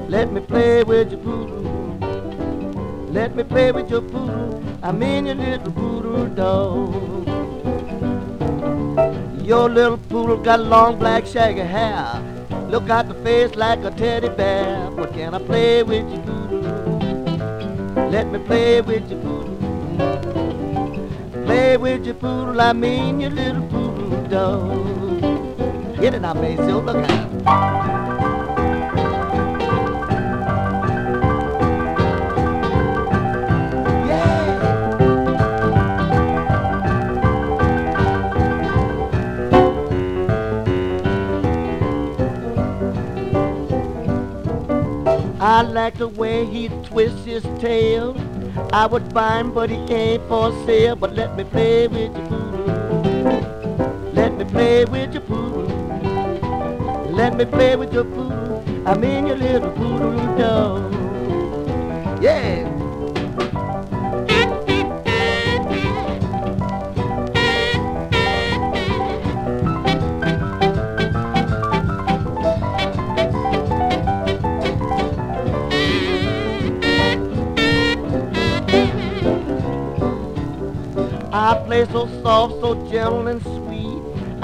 Let me play with your poodle. Let me play with your poodle. I mean your little poodle dog. Your little poodle got long black shaggy hair. Look at the face like a teddy bear. But can I play with your poodle? Let me play with your poodle. Play with your poodle. I mean your little poodle dog hit it, I may still look at it. I like the way he twists his tail. I would buy him, but he ain't for sale. But let me play with your. Let me play with your let me play with your food. I'm in your little poodle dog. Yeah. I play so soft, so gentle and sweet.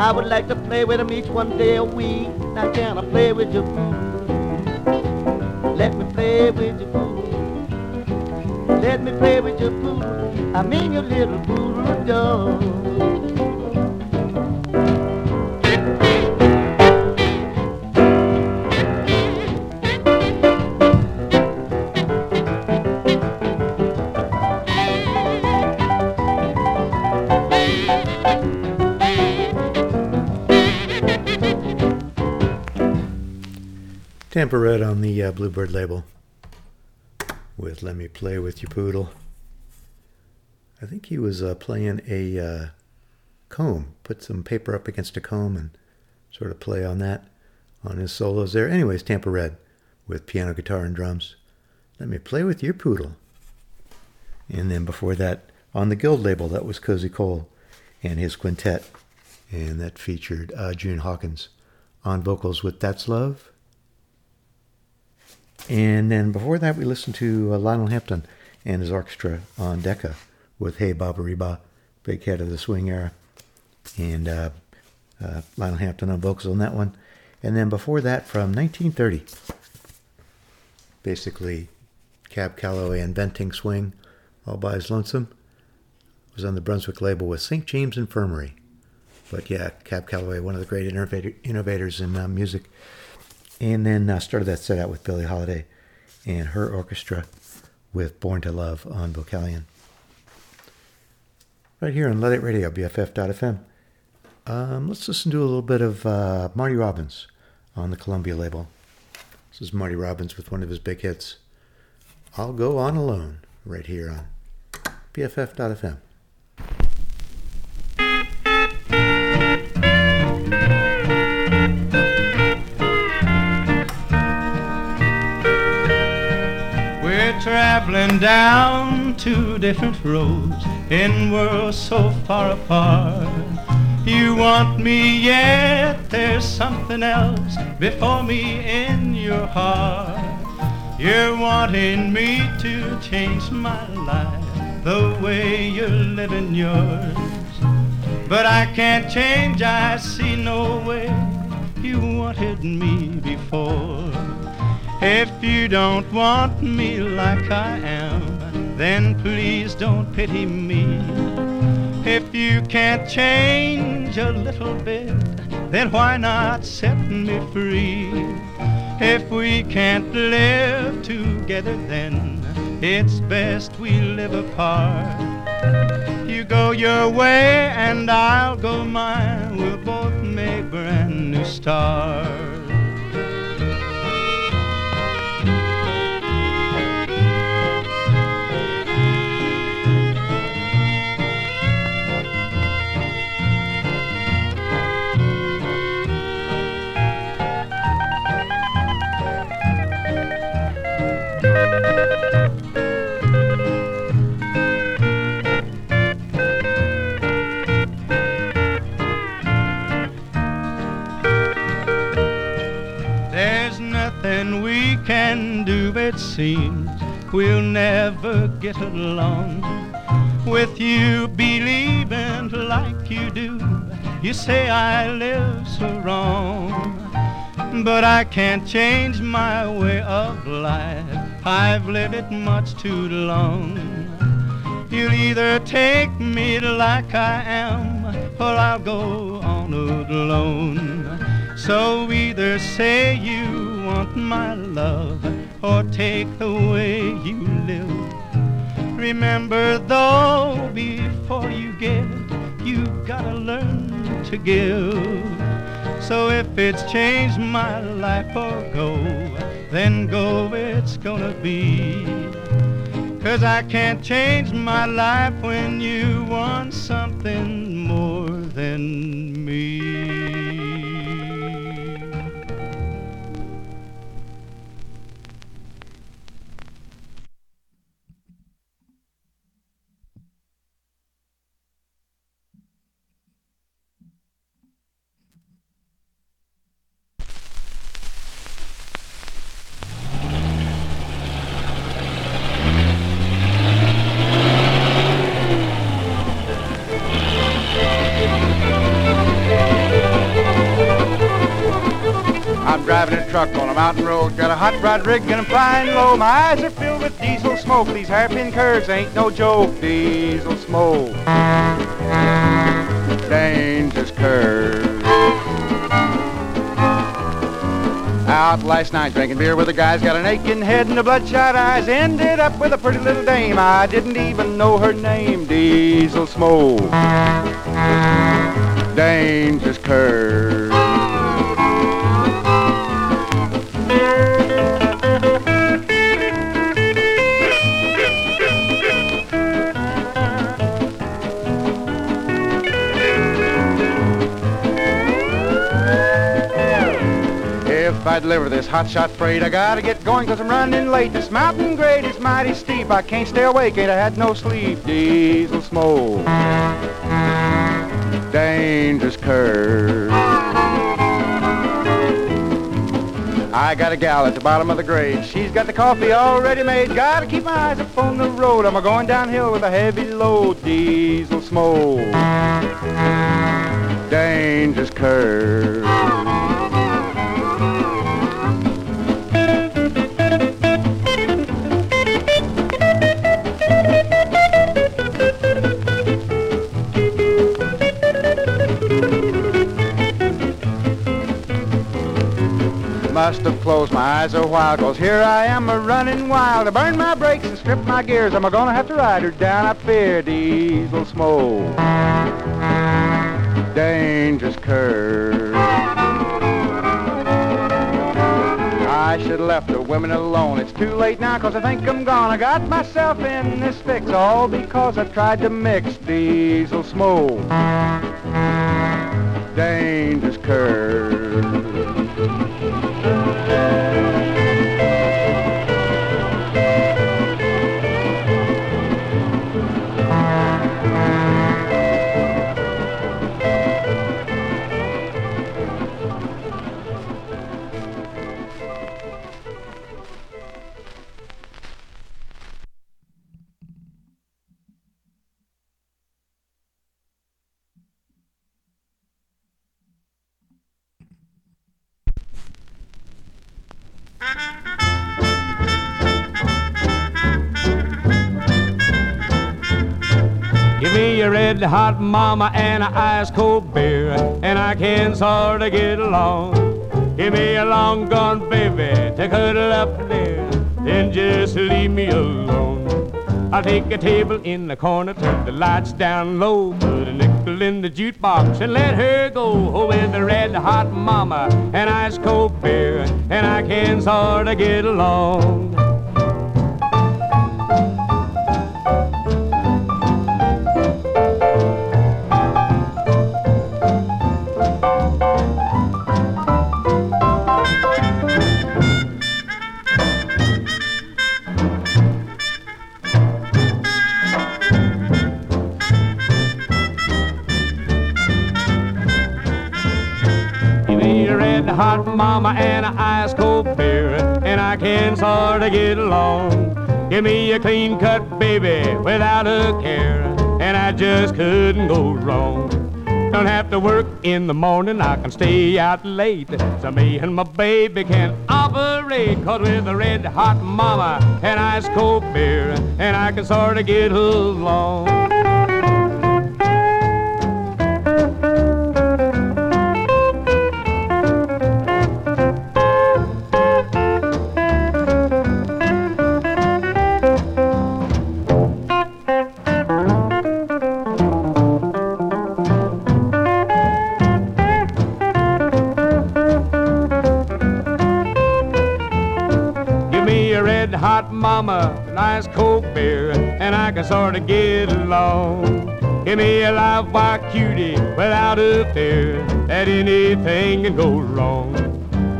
I would like to play with them each one day a week. Now can I play with your poodle? Let me play with your poodle. Let me play with your poodle. I mean your little poodle dog. Tampa Red on the uh, Bluebird label with Let Me Play With Your Poodle. I think he was uh, playing a uh, comb, put some paper up against a comb and sort of play on that on his solos there. Anyways, Tampa Red with piano, guitar, and drums. Let Me Play With Your Poodle. And then before that, on the Guild label, that was Cozy Cole and his quintet. And that featured uh, June Hawkins on vocals with That's Love and then before that, we listened to uh, Lionel Hampton and his orchestra on Decca with Hey Baba Reba, big head of the swing era. And uh, uh, Lionel Hampton on vocals on that one. And then before that, from 1930, basically Cab Calloway inventing swing all by his lonesome. was on the Brunswick label with St. James Infirmary. But yeah, Cab Calloway, one of the great innovator, innovators in uh, music. And then uh, started that set out with Billie Holiday and her orchestra with Born to Love on Vocalion. Right here on Luddite Radio, BFF.fm. Um, let's listen to a little bit of uh, Marty Robbins on the Columbia label. This is Marty Robbins with one of his big hits, I'll Go On Alone, right here on BFF.fm. traveling down two different roads in worlds so far apart. You want me yet, there's something else before me in your heart. You're wanting me to change my life the way you're living yours. But I can't change, I see no way you wanted me before. If you don't want me like I am, then please don't pity me. If you can't change a little bit, then why not set me free? If we can't live together, then it's best we live apart. You go your way and I'll go mine. We'll both make brand new stars. Seems we'll never get along. With you believing like you do, you say I live so wrong. But I can't change my way of life, I've lived it much too long. You'll either take me like I am, or I'll go on alone. So either say you want my love or take the way you live. Remember though, before you get, you gotta learn to give. So if it's changed my life or go, then go it's gonna be. Cause I can't change my life when you want something more than truck on a mountain road. Got a hot rod rig and I'm flying low. My eyes are filled with diesel smoke. These hairpin curves ain't no joke. Diesel smoke. Dangerous curves. Out last night drinking beer with the guys. Got an aching head and the bloodshot eyes. Ended up with a pretty little dame. I didn't even know her name. Diesel smoke. Dangerous curve. I deliver this hotshot freight, I gotta get going cause I'm running late. This mountain grade is mighty steep. I can't stay awake, ain't I had no sleep. Diesel smoke. Dangerous curve. I got a gal at the bottom of the grade. She's got the coffee already made. Gotta keep my eyes up on the road. I'm a going downhill with a heavy load. Diesel smoke. Dangerous curve. Must have closed my eyes a while, cause here I am a running wild. I burn my brakes and strip my gears. I'm a gonna have to ride her down, I fear diesel smoke. Dangerous curve. I should have left the women alone. It's too late now, cause I think I'm gone. I got myself in this fix, all because I tried to mix diesel smoke. Dangerous curve. A red hot mama and a ice cold beer, and I can sort of get along. Give me a long gone baby to cuddle up there, then just leave me alone. I'll take a table in the corner, turn the lights down low, put a nickel in the jukebox and let her go oh, with a red hot mama and ice cold beer, and I can sort of get along. Can sort of get along. Give me a clean cut baby without a care, and I just couldn't go wrong. Don't have to work in the morning, I can stay out late. So me and my baby can operate, cause with a red hot mama and ice cold beer, and I can sort of get along. Mama, nice cold beer, and I can sort of get along. Give me a live wire cutie without a fear that anything can go wrong.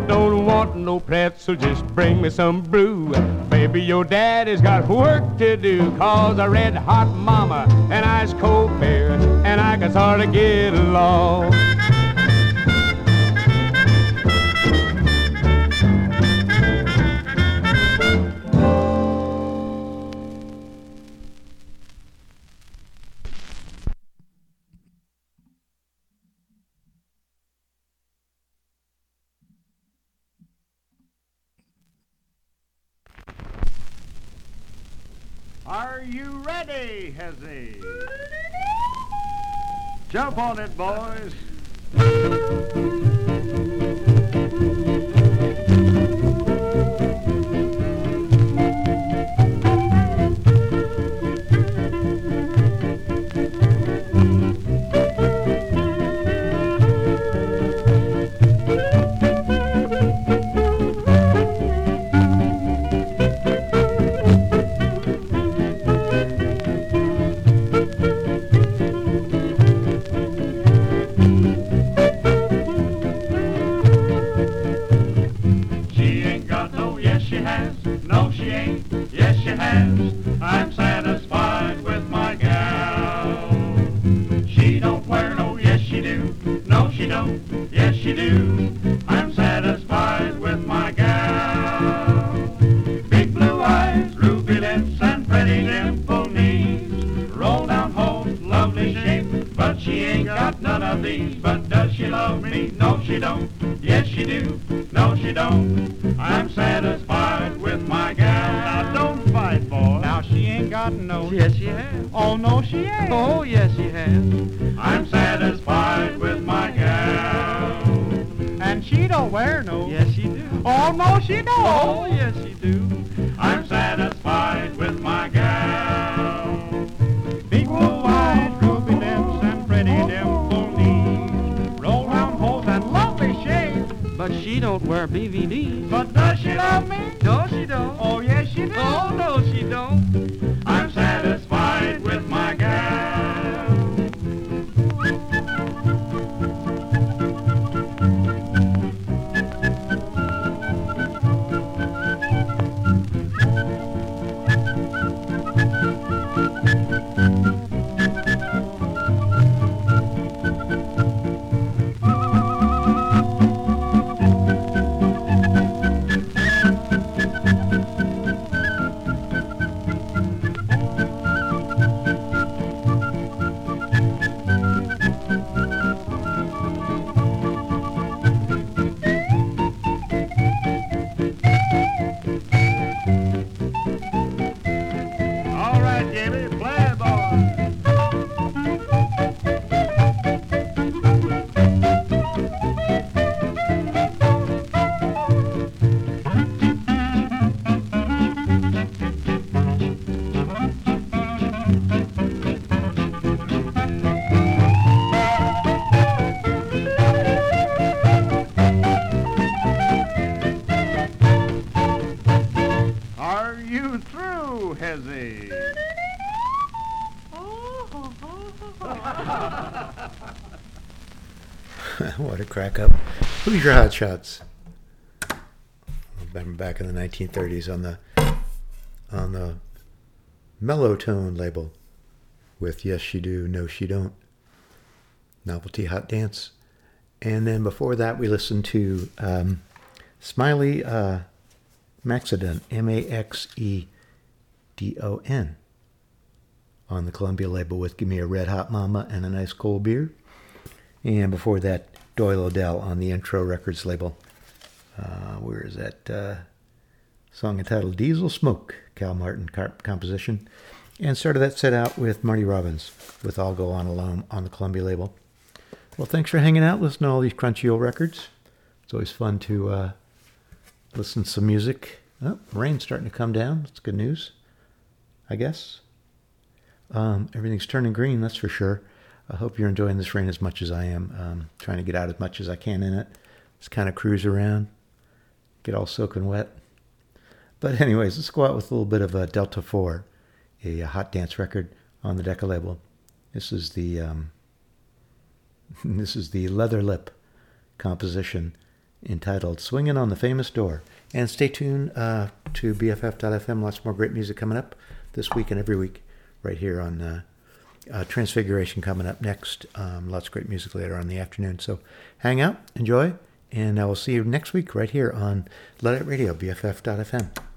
Don't want no pretzel, just bring me some brew. Baby, your daddy's got work to do, cause a red hot mama and ice cold beer, and I can sort of get along. Jump on it, boys. Crack up. Hoosier Hot Shots? Remember back in the 1930s on the on the Melotone label with Yes She Do, No She Don't. Novelty Hot Dance. And then before that we listened to um, Smiley uh, Maxedon, M-A-X-E-D-O-N on the Columbia label with Give Me a Red Hot Mama and a Nice Cold Beer. And before that, Doyle O'Dell on the Intro Records label. Uh, where is that? Uh, song entitled Diesel Smoke, Cal Martin composition. And started that set out with Marty Robbins with I'll Go On Alone on the Columbia label. Well, thanks for hanging out, listening to all these crunchy old records. It's always fun to uh, listen to some music. Oh, rain's starting to come down. That's good news, I guess. Um, everything's turning green, that's for sure. I hope you're enjoying this rain as much as I am. Um, trying to get out as much as I can in it. Just kind of cruise around, get all soaking wet. But anyways, let's go out with a little bit of a Delta 4, a, hot dance record on the Decca label. This is the um, this is the Leather Lip composition entitled "Swinging on the Famous Door." And stay tuned uh, to BFF.FM. Lots more great music coming up this week and every week, right here on uh, uh, Transfiguration coming up next. Um, lots of great music later on in the afternoon. So hang out, enjoy, and I will see you next week right here on Luddite Radio, BFF.FM.